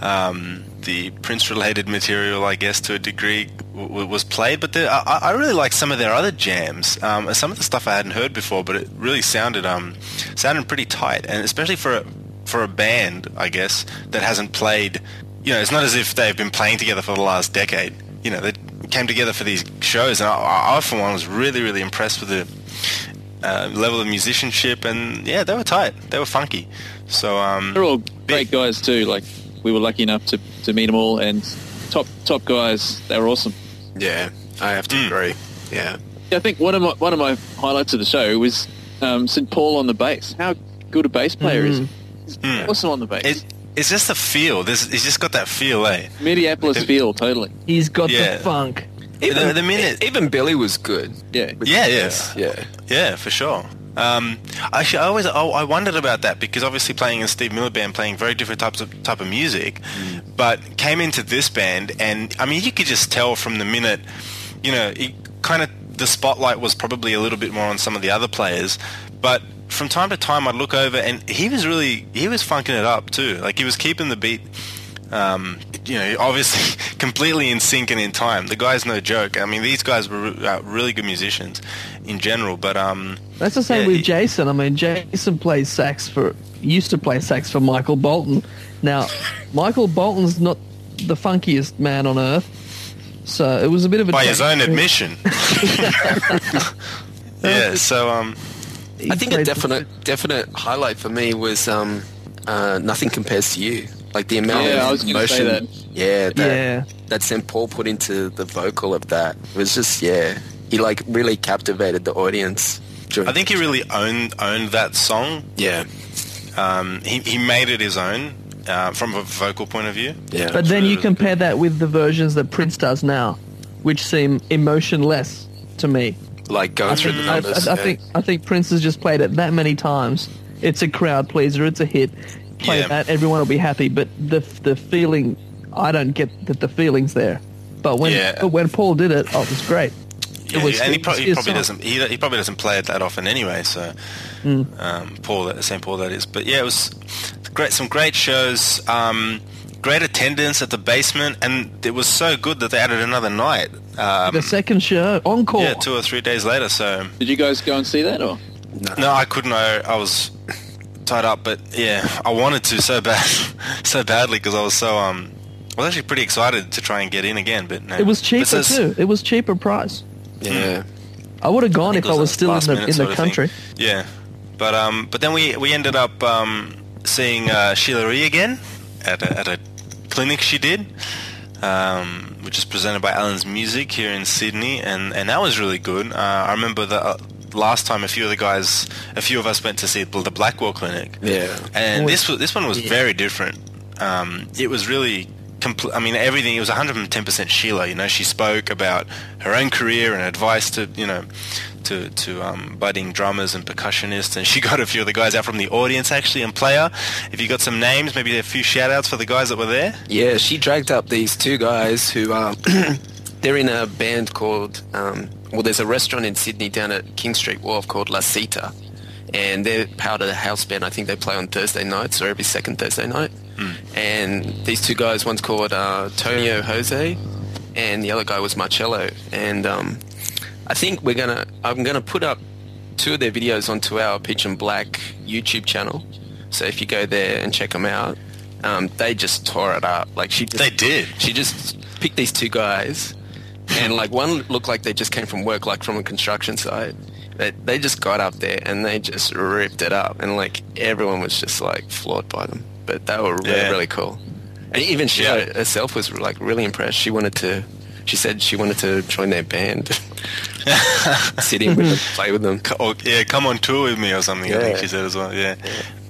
[SPEAKER 2] Um, the Prince-related material, I guess, to a degree, w- was played. But there, I, I really liked some of their other jams. Um, some of the stuff I hadn't heard before, but it really sounded um, sounded pretty tight, and especially for a, for a band, I guess, that hasn't played. You know, it's not as if they've been playing together for the last decade. You know, they came together for these shows, and I, I for one, was really, really impressed with the uh, level of musicianship, and yeah, they were tight. They were funky. So um,
[SPEAKER 6] They're all great guys too. Like we were lucky enough to, to meet them all, and top top guys. They were awesome.
[SPEAKER 3] Yeah, I have to
[SPEAKER 2] Mm.
[SPEAKER 3] agree. Yeah.
[SPEAKER 6] I think one of my one of my highlights of the show was um, St Paul on the bass. How good a bass player is he? He's
[SPEAKER 2] Mm.
[SPEAKER 6] awesome on the bass.
[SPEAKER 2] it, it's just a feel. There's, he's just got that feel, eh?
[SPEAKER 6] Minneapolis feel totally.
[SPEAKER 1] He's got
[SPEAKER 2] Yeah.
[SPEAKER 1] the funk.
[SPEAKER 2] the, the minute,
[SPEAKER 3] Even Billy was good.
[SPEAKER 6] Yeah.
[SPEAKER 2] Yeah,
[SPEAKER 3] the
[SPEAKER 2] yeah.
[SPEAKER 3] Yeah.
[SPEAKER 2] Yeah, for sure. Um, actually, I always I, I wondered about that because obviously playing in Steve Miller Band, playing very different types of type of music, but came into this band, and I mean, you could just tell from the minute, you know, it kind of the spotlight was probably a little bit more on some of the other players, but from time to time I'd look over and he was really he was funking it up too. Like he was keeping the beat. Um, you know, obviously completely in sync and in time. The guy's no joke. I mean, these guys were uh, really good musicians in general, but um,
[SPEAKER 1] That's the same
[SPEAKER 2] Yeah,
[SPEAKER 1] with
[SPEAKER 2] he-
[SPEAKER 1] Jason. I mean, Jason plays sax for used to play sax for Michael Bolton. Now, Michael Bolton's not the funkiest man on earth, so it was a bit of a
[SPEAKER 2] by his own admission. yeah. So um,
[SPEAKER 3] I think a
[SPEAKER 1] played-
[SPEAKER 3] definite definite highlight for me was um, uh, nothing compares to you. Like the amount
[SPEAKER 6] Yeah,
[SPEAKER 3] of
[SPEAKER 6] was gonna
[SPEAKER 3] emotion, yeah, that,
[SPEAKER 1] Yeah.
[SPEAKER 3] that St. Paul put into the vocal of that it was just yeah. He like really captivated the audience. during-
[SPEAKER 2] I think he really owned owned that song.
[SPEAKER 3] yeah,
[SPEAKER 2] Um, he he made it his own uh, from a vocal point of view.
[SPEAKER 3] yeah.
[SPEAKER 1] But then you
[SPEAKER 2] really
[SPEAKER 1] compare that with the versions that Prince does now, which seem emotionless to me.
[SPEAKER 3] Like going through the
[SPEAKER 1] I, I,
[SPEAKER 3] numbers.
[SPEAKER 1] I
[SPEAKER 3] yeah.
[SPEAKER 1] think I think Prince has just played it that many times. It's a crowd pleaser. It's a hit. Play
[SPEAKER 2] Yeah.
[SPEAKER 1] that, everyone will be happy. But the the feeling, I don't get that the feeling's there. But when
[SPEAKER 2] Yeah.
[SPEAKER 1] but when Paul did it, oh, it was great.
[SPEAKER 2] Yeah,
[SPEAKER 1] was
[SPEAKER 2] and he, pro- he probably
[SPEAKER 1] song.
[SPEAKER 2] doesn't. He, he probably doesn't play it that often anyway. So, um, Paul, that St. Paul, that is. But yeah, it was great. Some great shows. Um, great attendance at the basement, and it was so good that they added another night. Um,
[SPEAKER 1] The second show, encore.
[SPEAKER 2] yeah, two or three days later. So
[SPEAKER 6] Did you guys go and see that or?
[SPEAKER 2] no, I couldn't. I, I was tied up, but yeah, I wanted to so bad, so badly because I was so um. I was actually pretty excited to try and get in again, but no.
[SPEAKER 1] it was cheaper
[SPEAKER 2] says-
[SPEAKER 1] too. It was cheaper price.
[SPEAKER 3] yeah.
[SPEAKER 1] I would have gone
[SPEAKER 2] think
[SPEAKER 1] if I
[SPEAKER 2] was
[SPEAKER 1] was still in the in the
[SPEAKER 2] of thing.
[SPEAKER 1] country.
[SPEAKER 2] Yeah, but um, but then we we ended up um, seeing uh, Sheila E again at a, at a clinic she did, um, which is presented by Allans Music here in Sydney, and and that was really good. Uh, I remember the. Uh, Last time, a few of the guys, a few of us went to see the Blackwell Clinic,
[SPEAKER 3] Yeah.
[SPEAKER 2] and
[SPEAKER 1] Oh,
[SPEAKER 2] this was this one was very different. Um, it was really, compl- I mean, everything. It was 110 percent Sheila. You know, she spoke about her own career and advice to you know to to um, budding drummers and percussionists, and she got a few of the guys out from the audience actually and player. If you got some names, maybe a few shout outs for the guys that were there.
[SPEAKER 3] Yeah, she dragged up these two guys who are they're in a band called um, well, there's a restaurant in Sydney down at King Street Wharf called La Cita, and they're part of the house band. I think they play on Thursday nights or every second Thursday night. And these two guys, one's called uh, Tonio Jose, and the other guy was Marcello. And um, I think we're gonna I'm gonna put up two of their videos onto our Peach and Black YouTube channel. So if you go there and check them out, um, they just tore it up. Like she just,
[SPEAKER 2] They did.
[SPEAKER 3] She just picked these two guys, and like one looked like they just came from work, like from a construction site. They, they just got up there and they just ripped it up, and like everyone was just like floored by them. But they were really
[SPEAKER 2] Yeah.
[SPEAKER 3] really cool. And even she
[SPEAKER 2] Yeah.
[SPEAKER 3] herself was like really impressed. She wanted to. She said she wanted to join their band, sit in with them, play with them.
[SPEAKER 2] Or, yeah, come on tour with me or something. I think she said as well. Yeah.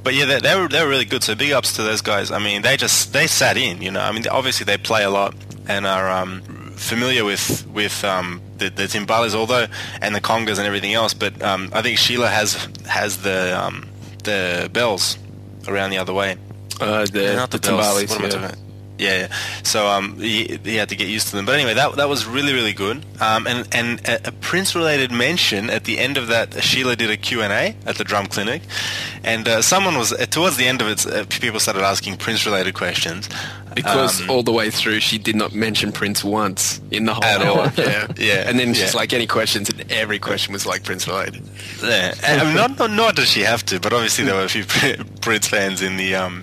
[SPEAKER 2] But yeah, they, they were they were really good. So big ups to those guys. I mean, they just they sat in. You know, I mean, obviously they play a lot and are um, familiar with with um, the, the timbales, although and the congas and everything else. But um, I think Sheila has has the um, the bells around the other way.
[SPEAKER 3] Uh, the,
[SPEAKER 2] not the,
[SPEAKER 3] the
[SPEAKER 2] bells.
[SPEAKER 3] timbales,
[SPEAKER 2] What am I
[SPEAKER 3] yeah.
[SPEAKER 2] talking about? Yeah, yeah. So um, he, he had to get used to them. But anyway, that that was really really good. Um, and and a, a Prince related mention at the end of that, Sheila did a Q and A at the drum clinic, and uh, someone was uh, towards the end of it, uh, people started asking Prince related questions.
[SPEAKER 3] Because
[SPEAKER 2] Um,
[SPEAKER 3] all the way through, she did not mention Prince once in the whole
[SPEAKER 2] At all.
[SPEAKER 3] hour. Yeah,
[SPEAKER 2] Yeah,
[SPEAKER 3] And then
[SPEAKER 2] yeah.
[SPEAKER 3] she's like, any questions? And every question was like Prince related.
[SPEAKER 2] Yeah, I mean, not, not not does she have to, but obviously there were a few Prince fans in the um,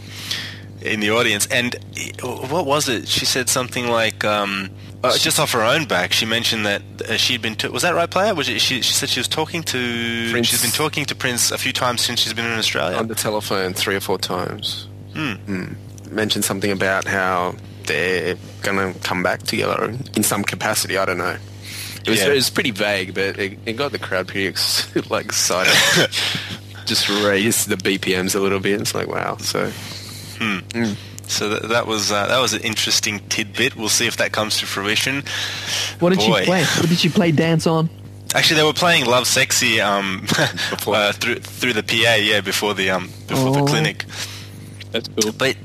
[SPEAKER 2] in the audience. And what was it? She said something like, um, uh, just off her own back, she mentioned that uh, she'd been. To- was that right, player? Was it, she? She said she was talking to.
[SPEAKER 3] Prince.
[SPEAKER 2] She's been talking to Prince a few times since she's been in Australia.
[SPEAKER 3] On the telephone three or four times. Mm. Mentioned something about how they're going to come back together in some capacity. I don't know. It was,
[SPEAKER 2] Yeah.
[SPEAKER 3] it was pretty vague, but it, it got the crowd pretty ex- like excited. Just raised the BPMs a little bit. It's like, wow. So
[SPEAKER 2] so that, that was uh, that was an interesting tidbit. We'll see if that comes to fruition.
[SPEAKER 1] What did
[SPEAKER 2] Boy.
[SPEAKER 1] she play? What did she play dance on?
[SPEAKER 2] Actually, they were playing "Lovesexy" um, uh, through through the PA, yeah, before the um before
[SPEAKER 1] Oh.
[SPEAKER 2] the clinic.
[SPEAKER 6] That's cool.
[SPEAKER 2] But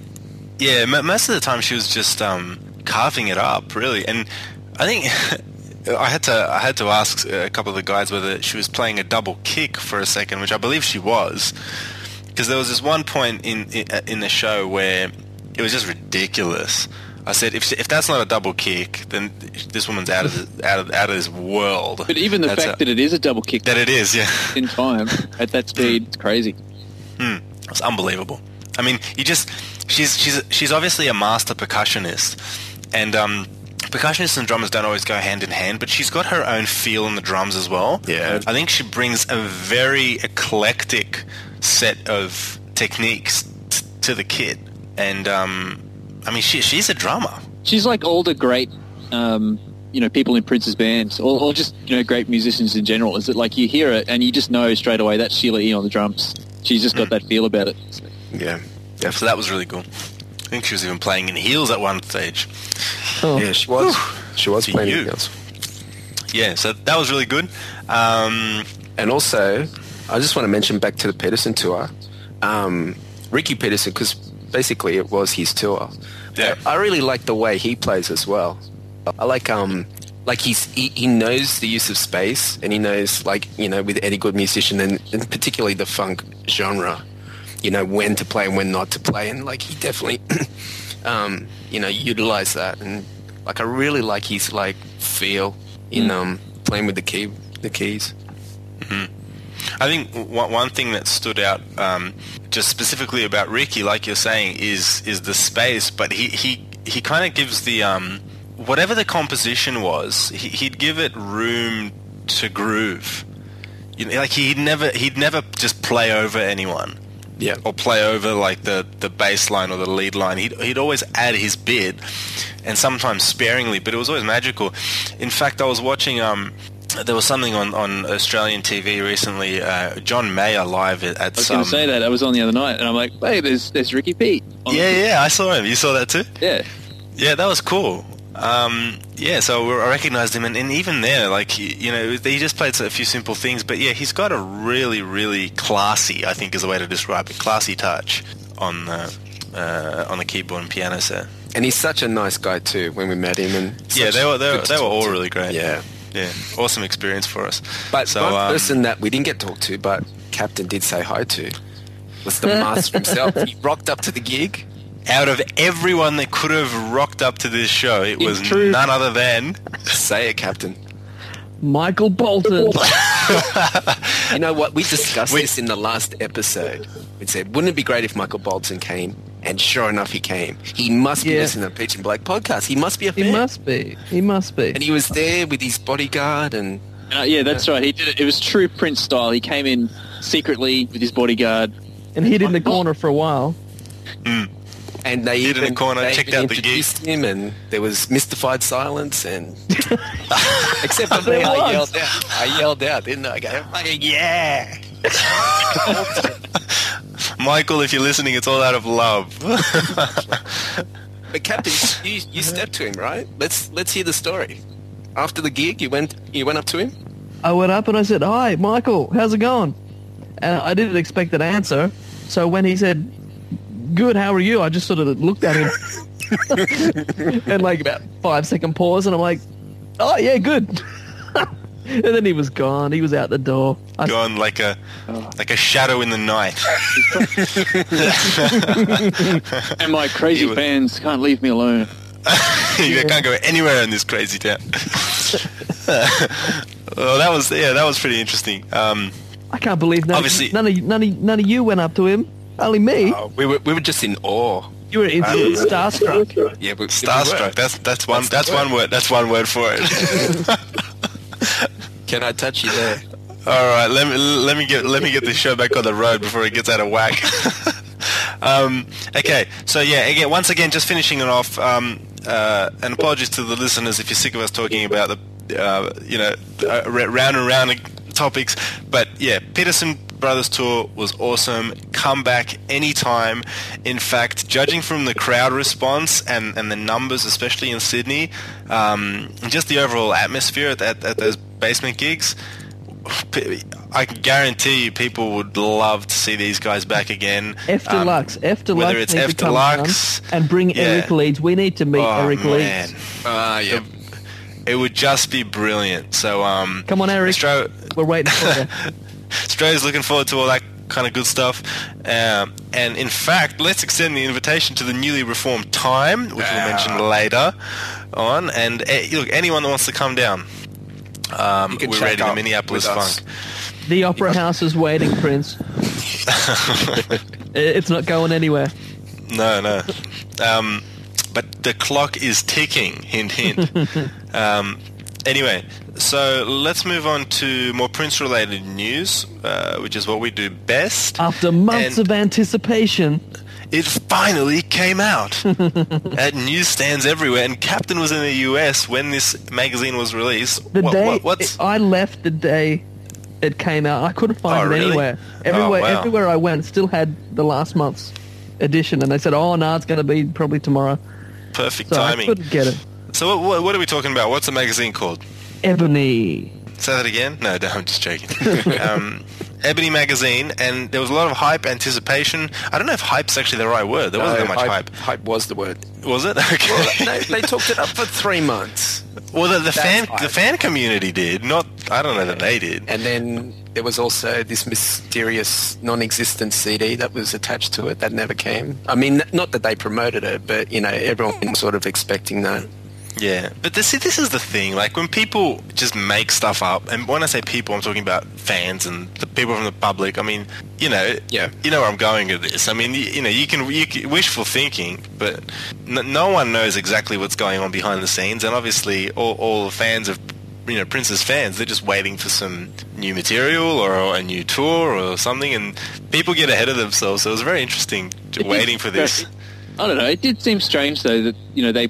[SPEAKER 2] yeah, m- most of the time she was just um, carving it up, really. And I think I had to I had to ask a couple of the guys whether she was playing a double kick for a second, which I believe she was, because there was this one point in in, in the show where it was just ridiculous. I said, if, if that's not a double kick, then this woman's out of the, out of out of this world.
[SPEAKER 6] But even the
[SPEAKER 2] That's
[SPEAKER 6] fact
[SPEAKER 2] a-
[SPEAKER 6] that it is a double kick
[SPEAKER 2] that it is, yeah.
[SPEAKER 6] in time at that speed, it's crazy.
[SPEAKER 2] It's unbelievable. I mean, you just she's she's she's obviously a master percussionist, and um, percussionists and drummers don't always go hand in hand. But she's got her own feel in the drums as well.
[SPEAKER 3] Yeah.
[SPEAKER 2] I think she brings a very eclectic set of techniques t- to the kit, and um, I mean, she she's a drummer.
[SPEAKER 6] She's like all the great, um, you know, people in Prince's bands, or, or just you know, great musicians in general. Is that like you hear it and you just know straight away that's Sheila E on the drums. She's just got that feel about it.
[SPEAKER 3] yeah,
[SPEAKER 2] Yeah, so that was really cool. I think she was even playing in heels at one stage.
[SPEAKER 1] Oh,
[SPEAKER 3] yeah. She was. She was
[SPEAKER 2] To
[SPEAKER 3] playing
[SPEAKER 2] you.
[SPEAKER 3] the girls.
[SPEAKER 2] Yeah, so that was really good. Um,
[SPEAKER 3] And also, I just want to mention back to the Peterson tour, um, Ricky Peterson, because basically it was his tour.
[SPEAKER 2] Yeah.
[SPEAKER 3] I really like the way he plays as well. I like um, like he's he, he knows the use of space, and he knows like you know with any good musician, and, and particularly the funk genre, you know when to play and when not to play, and like he definitely, um, you know, utilize that, and like I really like his like feel in um playing with the key the keys.
[SPEAKER 2] I think one, one thing that stood out, um, just specifically about Ricky, like you're saying, is is the space. But he he, he kind of gives the um, whatever the composition was, he, he'd give it room to groove. You know, like he'd never he'd never just play over anyone
[SPEAKER 3] Yeah.
[SPEAKER 2] or play over like the the bass line or the lead line. He'd he'd always add his bit, and sometimes sparingly, but it was always magical. In fact, I was watching um. There was something on, on Australian TV recently. Uh, John Mayer live at, at
[SPEAKER 6] I was going to say that. I was on the other night, and I'm like, hey, there's there's Ricky Pete.
[SPEAKER 2] Yeah,
[SPEAKER 6] the-
[SPEAKER 2] yeah, I saw him. You saw that too?
[SPEAKER 6] yeah.
[SPEAKER 2] Yeah, that was cool. Um, yeah, so we- I recognized him, and, and even there, like you know, he just played a few simple things, but yeah, he's got a really, really classy, I think, is the way to describe it, classy touch on the uh, on the keyboard and piano set.
[SPEAKER 3] And he's such a nice guy too. When we met him, and
[SPEAKER 2] Yeah, they were they were, they were all really great.
[SPEAKER 3] Yeah,
[SPEAKER 2] yeah, awesome experience for us.
[SPEAKER 3] but
[SPEAKER 2] So,
[SPEAKER 3] one
[SPEAKER 2] um,
[SPEAKER 3] person that we didn't get talked to, but Captain did say hi to, was the master himself. He rocked up to the gig.
[SPEAKER 2] Out of everyone that could have rocked up to this show, it was
[SPEAKER 1] truth.
[SPEAKER 2] none other than
[SPEAKER 3] Say it, Captain.
[SPEAKER 1] Michael Bolton.
[SPEAKER 3] You know what? We discussed
[SPEAKER 2] We-
[SPEAKER 3] this in the last episode. We said, wouldn't it be great if Michael Bolton came? And sure enough, he came. He must be
[SPEAKER 1] Yeah.
[SPEAKER 3] listening to Peach and Black podcast. He must be a
[SPEAKER 1] he must be. He must be.
[SPEAKER 3] And he was there with his bodyguard and
[SPEAKER 6] Uh, yeah, that's right. He did it. It was true Prince style. He came in secretly with his bodyguard.
[SPEAKER 1] and hid in the corner for a while.
[SPEAKER 3] and they
[SPEAKER 2] Hid in the corner,
[SPEAKER 3] they
[SPEAKER 2] checked out the gig.
[SPEAKER 3] introduced him and there was mystified silence and except for me, I yelled out. I yelled out, didn't I? I go, "Fucking yeah!
[SPEAKER 2] Michael. If you're listening, it's all out of love.
[SPEAKER 3] But Captain, you, you stepped to him, right? Let's let's hear the story. After the gig, you went you went up to him.
[SPEAKER 1] I went up and I said, "Hi, Michael. How's it going?" And I didn't expect an answer. So when he said, "Good, how are you?" I just sort of looked at him, and like about five second pause, and I'm like, "Oh yeah, good." And then he was gone. He was out the door. I,
[SPEAKER 2] Gone like a like a shadow in the night.
[SPEAKER 6] And my crazy
[SPEAKER 2] He was-
[SPEAKER 6] fans can't leave me alone.
[SPEAKER 2] you can't go anywhere in this crazy town. well, that was yeah, that was pretty interesting. Um,
[SPEAKER 1] I can't believe none,
[SPEAKER 2] Obviously-
[SPEAKER 1] none of none of none of you went up to him. Only me.
[SPEAKER 3] Oh, we were we were just in awe.
[SPEAKER 1] you were in, starstruck.
[SPEAKER 3] Yeah, we,
[SPEAKER 2] starstruck. That's that's one that's, one word. That's one word for it.
[SPEAKER 3] Can I touch you there?
[SPEAKER 2] All right, let me let me get let me get this show back on the road before it gets out of whack. um, okay, so yeah, again, once again, just finishing it off. Um, uh, and apologies to the listeners if you're sick of us talking about the, uh, you know, uh, round and round topics. But yeah, Peterson Brothers tour was awesome. Come back anytime. In fact, judging from the crowd response and, and the numbers, especially in Sydney, um, just the overall atmosphere at, at, at those basement gigs, I can guarantee you people would love to see these guys back again.
[SPEAKER 1] F
[SPEAKER 2] Um,
[SPEAKER 1] Deluxe. F Deluxe.
[SPEAKER 2] Whether it's
[SPEAKER 1] need to
[SPEAKER 2] F Deluxe.
[SPEAKER 1] and bring
[SPEAKER 2] yeah.
[SPEAKER 1] Eric Leeds. We need to meet
[SPEAKER 2] Oh,
[SPEAKER 1] Eric
[SPEAKER 2] man.
[SPEAKER 1] Leeds.
[SPEAKER 3] Yeah.
[SPEAKER 2] It would just be brilliant. So, um,
[SPEAKER 1] Come on, Eric.
[SPEAKER 2] Astro-
[SPEAKER 1] We're waiting for you.
[SPEAKER 2] Australia's looking forward to all that kind of good stuff. Um, and in fact, let's extend the invitation to the newly reformed Time, which we'll mention later on. And uh, look, anyone that wants to come down, um,
[SPEAKER 3] You can
[SPEAKER 2] we're
[SPEAKER 3] check
[SPEAKER 2] ready to Minneapolis. Funk.
[SPEAKER 1] The Opera House is waiting, Prince. it's not going anywhere.
[SPEAKER 2] No, no. Um, but the clock is ticking. Hint, hint. um, anyway, so let's move on to more Prince-related news, uh, which is what we do best.
[SPEAKER 1] After months
[SPEAKER 2] And-
[SPEAKER 1] of anticipation,
[SPEAKER 2] It finally came out at newsstands everywhere, and Captain was in the US when this magazine was released.
[SPEAKER 1] the
[SPEAKER 2] What-
[SPEAKER 1] day
[SPEAKER 2] what- what's
[SPEAKER 1] I left, the day it came out, I couldn't find
[SPEAKER 2] Oh,
[SPEAKER 1] it
[SPEAKER 2] really?
[SPEAKER 1] anywhere.
[SPEAKER 2] Oh,
[SPEAKER 1] Everywhere,
[SPEAKER 2] wow.
[SPEAKER 1] everywhere I went, still had the last month's edition, and they said, "Oh no, it's going to be probably tomorrow."
[SPEAKER 2] perfect
[SPEAKER 1] So I
[SPEAKER 2] timing?
[SPEAKER 1] couldn't get it.
[SPEAKER 2] So what, what, what are we talking about? What's the magazine called?
[SPEAKER 1] Ebony.
[SPEAKER 2] Say that again? No, no I'm just joking. um, Ebony magazine, and there was a lot of hype, anticipation. I don't know if hype's actually the right word. There wasn't
[SPEAKER 3] No,
[SPEAKER 2] that much hype.
[SPEAKER 3] Hype was the word.
[SPEAKER 2] Was it? Okay.
[SPEAKER 3] Well, they, they talked it up for three months.
[SPEAKER 2] Well, the, the fan
[SPEAKER 3] hype.
[SPEAKER 2] the fan community did. Not I don't know that they did.
[SPEAKER 3] And then there was also this mysterious non-existent CD that was attached to it that never came. I mean, not that they promoted it, but, you know, everyone was sort of expecting that.
[SPEAKER 2] Yeah, but this this is the thing. Like when people just make stuff up, and when I say people, I'm talking about fans and the people from the public. I mean, you know,
[SPEAKER 3] Yeah.
[SPEAKER 2] you know where I'm going with this. I mean, you, you know, you can you can, wishful thinking, but n- no one knows exactly what's going on behind the scenes, and obviously, all, all the fans of you know Prince's fans, they're just waiting for some new material or a new tour or something, and people get ahead of themselves. So it was very interesting, to waiting for this.
[SPEAKER 6] I don't know. It did seem strange though that you know they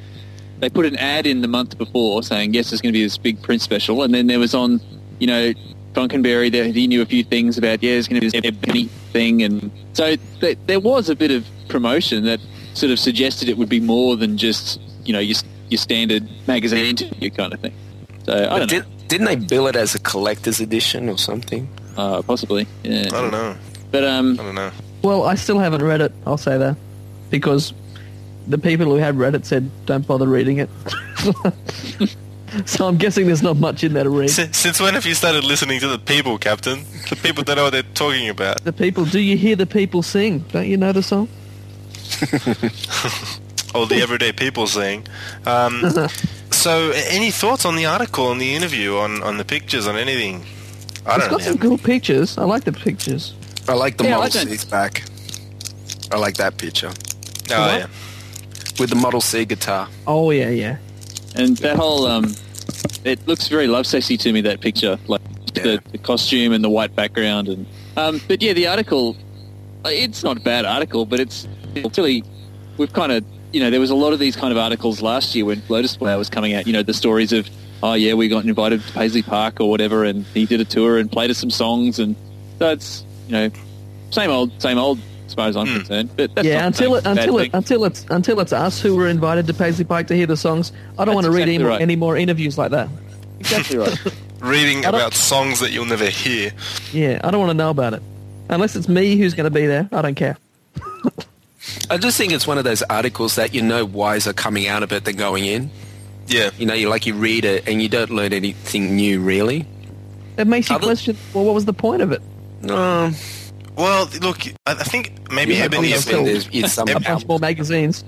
[SPEAKER 6] they put an ad in the month before saying yes, there's going to be this big print special, and then there was on you know Funkenberry that he knew a few things about yeah, there's going to be this Ebony thing, and so th- there was a bit of promotion that sort of suggested it would be more than just you know your, your standard magazine interview kind of thing. So I don't
[SPEAKER 3] did, didn't they bill it as a collector's edition or something?
[SPEAKER 6] know, uh, possibly. Yeah.
[SPEAKER 2] I don't know.
[SPEAKER 6] But um,
[SPEAKER 2] I don't know.
[SPEAKER 1] Well, I still haven't read it. I'll say that because the people who had read it said don't bother reading it. so I'm guessing there's not much in there to read.
[SPEAKER 2] Since, since when have you started listening to the people, Captain? The people don't know what they're talking about.
[SPEAKER 1] The people, do you hear the people sing? Don't you know the song?
[SPEAKER 2] Or the everyday people sing. Um, so, any thoughts on the article, on the interview, on, on the pictures, on anything? I don't know.
[SPEAKER 1] got
[SPEAKER 2] know.
[SPEAKER 1] some cool pictures. I like the pictures.
[SPEAKER 3] I like the
[SPEAKER 6] Yeah, I
[SPEAKER 3] Model
[SPEAKER 6] don't-
[SPEAKER 3] back. I like that picture.
[SPEAKER 2] Oh,
[SPEAKER 1] What?
[SPEAKER 2] yeah.
[SPEAKER 3] With the Model C guitar.
[SPEAKER 1] Oh yeah, yeah.
[SPEAKER 6] and that whole um, it looks very Lovesexy to me. That picture, like
[SPEAKER 3] Yeah.
[SPEAKER 6] the, the costume and the white background, and um, but yeah, the article. uh, It's not a bad article, but it's it's really we've kind of you know there was a lot of these kind of articles last year when Lotus Flower was coming out. You know the stories of oh yeah we got invited to Paisley Park or whatever, and he did a tour and played us some songs, and that's you know same old same old as far as I'm concerned. But that's
[SPEAKER 1] yeah, until it until it until it's until it's us who were invited to Paisley Park to hear the songs. I don't
[SPEAKER 6] That's
[SPEAKER 1] want to read any, more,
[SPEAKER 6] right.
[SPEAKER 1] any more interviews like that.
[SPEAKER 6] exactly right.
[SPEAKER 2] Reading about songs that you'll never hear.
[SPEAKER 1] Yeah, I don't want to know about it. Unless it's me who's going to be there, I don't care.
[SPEAKER 3] I just think it's one of those articles that you know wiser coming out of it than going in.
[SPEAKER 2] Yeah.
[SPEAKER 3] You know, you like you read it and you don't learn anything new really.
[SPEAKER 1] It makes you
[SPEAKER 3] Other-
[SPEAKER 1] question. Well, what was the point of it?
[SPEAKER 3] Um,
[SPEAKER 2] Well, look, I I think maybe
[SPEAKER 3] yeah,
[SPEAKER 2] Ebony has
[SPEAKER 3] obviously
[SPEAKER 2] been...
[SPEAKER 3] there's- some
[SPEAKER 1] A bunch more magazines.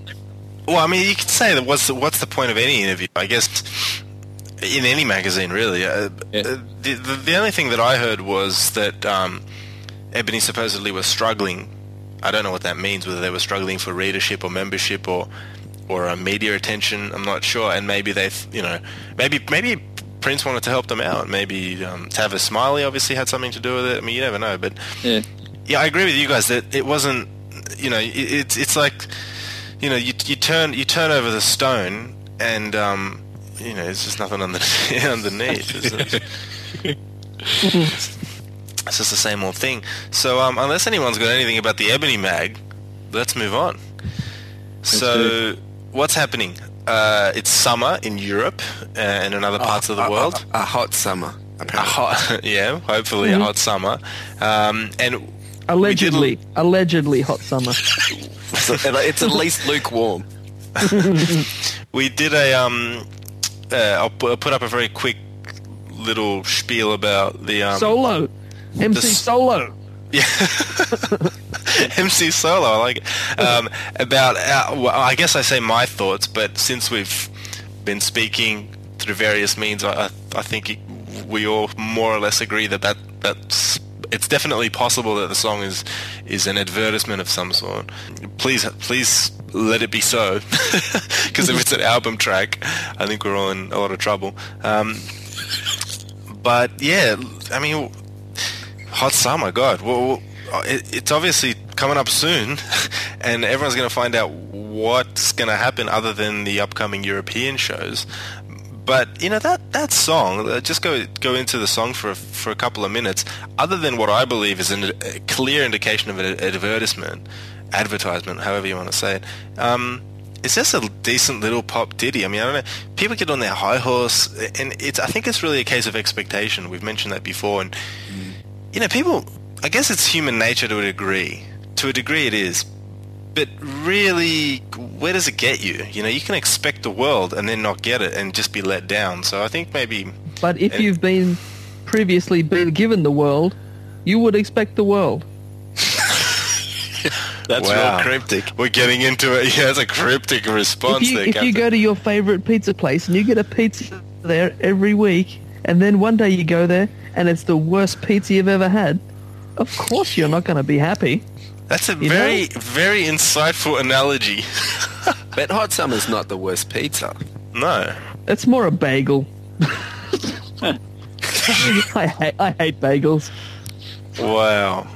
[SPEAKER 2] Well, I mean, you could say that what's the, what's the point of any interview? I guess in any magazine, really. Uh,
[SPEAKER 6] Yeah.
[SPEAKER 2] uh, the, the the only thing that I heard was that um, Ebony supposedly was struggling. I don't know what that means. Whether they were struggling for readership or membership or or uh, media attention, I'm not sure. And maybe they, you know, maybe maybe Prince wanted to help them out. Maybe um, Tavis Smiley obviously had something to do with it. I mean, you never know. But
[SPEAKER 6] Yeah.
[SPEAKER 2] Yeah, I agree with you guys that it wasn't. You know, it, it's it's like, you know, you you turn you turn over the stone and um, you know, it's just nothing underneath. underneath it's, it's just the same old thing. So um, unless anyone's got anything about the Ebony Mag, let's move on. So what's happening? Uh, it's summer in Europe and in other parts of the
[SPEAKER 3] a-
[SPEAKER 2] world.
[SPEAKER 3] A, a hot summer. Apparently.
[SPEAKER 2] A hot, yeah, hopefully a hot summer. Um, and
[SPEAKER 1] Allegedly, allegedly hot summer.
[SPEAKER 3] So it's at least lukewarm.
[SPEAKER 2] we did a um uh, I'll, pu- I'll put up a very quick little spiel about the um
[SPEAKER 1] Solo, MC
[SPEAKER 2] s-
[SPEAKER 1] Solo.
[SPEAKER 2] yeah MC solo I like it um about our, well, I guess I say my thoughts but since we've been speaking through various means I I, I think it, we all more or less agree that that that's it's definitely possible that the song is is an advertisement of some sort. Please, please let it be so, because if it's an album track, I think we're all in a lot of trouble. Um, but yeah, I mean, hot summer, God, well, well, it's obviously coming up soon, and everyone's going to find out what's going to happen other than the upcoming European shows. But you know that that song. uh, Just go go into the song for a, for a couple of minutes. Other than what I believe is an, a clear indication of an advertisement, advertisement, however you want to say it. Um, it's just a decent little pop ditty. I mean, I don't know. People get on their high horse, and it's. I think it's really a case of expectation. We've mentioned that before, and you know, people. I guess it's human nature to a degree. To a degree, it is. But really, where does it get you? You know, you can expect the world and then not get it and just be let down. So I think maybe
[SPEAKER 1] But if
[SPEAKER 2] And-
[SPEAKER 1] you've been previously been given the world, you would expect the world.
[SPEAKER 3] That's
[SPEAKER 2] Wow.
[SPEAKER 3] real cryptic.
[SPEAKER 2] we're getting into it. Yeah, it's a cryptic response
[SPEAKER 1] if you,
[SPEAKER 2] there,
[SPEAKER 1] if you go to your favorite pizza place and you get a pizza there every week, and then one day you go there and it's the worst pizza you've ever had, of course you're not going to be happy.
[SPEAKER 2] That's a
[SPEAKER 1] you
[SPEAKER 2] very, very insightful analogy.
[SPEAKER 3] But hot summer's not the worst pizza.
[SPEAKER 2] no.
[SPEAKER 1] It's more a bagel. I hate I hate bagels.
[SPEAKER 2] Wow.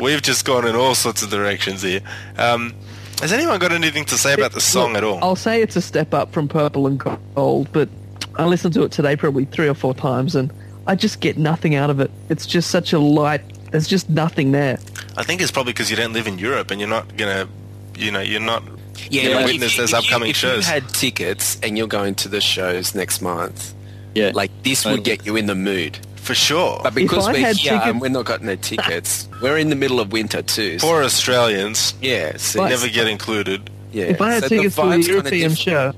[SPEAKER 2] We've just gone in all sorts of directions here. Um, has anyone got anything to say about the song
[SPEAKER 1] Look,
[SPEAKER 2] at all?
[SPEAKER 1] I'll say it's a step up from Purple and Gold, but I listened to it today probably three or four times, and I just get nothing out of it. It's just such a light. There's just nothing there.
[SPEAKER 2] I think it's probably because you don't live in Europe and you're not gonna, you know, you're not
[SPEAKER 3] Yeah,
[SPEAKER 6] Yeah,
[SPEAKER 3] like
[SPEAKER 2] witness
[SPEAKER 3] if you-
[SPEAKER 2] those
[SPEAKER 3] if you-
[SPEAKER 2] upcoming
[SPEAKER 3] if
[SPEAKER 2] shows.
[SPEAKER 3] you had tickets and you're going to the shows next month,
[SPEAKER 6] Yeah.
[SPEAKER 3] like this would get you in the mood.
[SPEAKER 2] For sure.
[SPEAKER 3] But because we're
[SPEAKER 1] had
[SPEAKER 3] here
[SPEAKER 1] tickets-
[SPEAKER 3] and we're not got no tickets, we're in the middle of winter too. so-
[SPEAKER 2] For Australians,
[SPEAKER 3] yeah, so
[SPEAKER 1] But-
[SPEAKER 2] never get included.
[SPEAKER 3] yeah.
[SPEAKER 1] If I had
[SPEAKER 3] so the
[SPEAKER 1] tickets to the European show,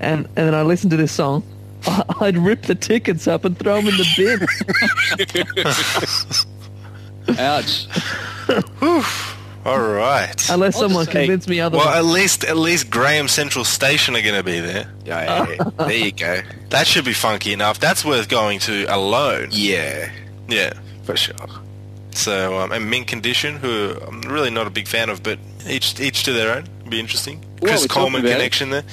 [SPEAKER 1] and and then I listened to this song, I'd rip the tickets up and throw them in the bin.
[SPEAKER 6] Ouch.
[SPEAKER 2] All right.
[SPEAKER 1] Unless
[SPEAKER 6] I'll
[SPEAKER 1] someone
[SPEAKER 6] just say-
[SPEAKER 1] convinced me otherwise.
[SPEAKER 2] Well, at least at least Graham Central Station are going to be there.
[SPEAKER 3] Yeah, yeah, yeah. there you go.
[SPEAKER 2] That should be funky enough. That's worth going to alone.
[SPEAKER 3] Yeah,
[SPEAKER 2] Yeah.
[SPEAKER 3] for sure.
[SPEAKER 2] So, um, and Mint Condition, who I'm really not a big fan of, but each each to their own. Be interesting.
[SPEAKER 6] Well,
[SPEAKER 2] Chris
[SPEAKER 6] we're
[SPEAKER 2] Coleman
[SPEAKER 6] about it.
[SPEAKER 2] connection there.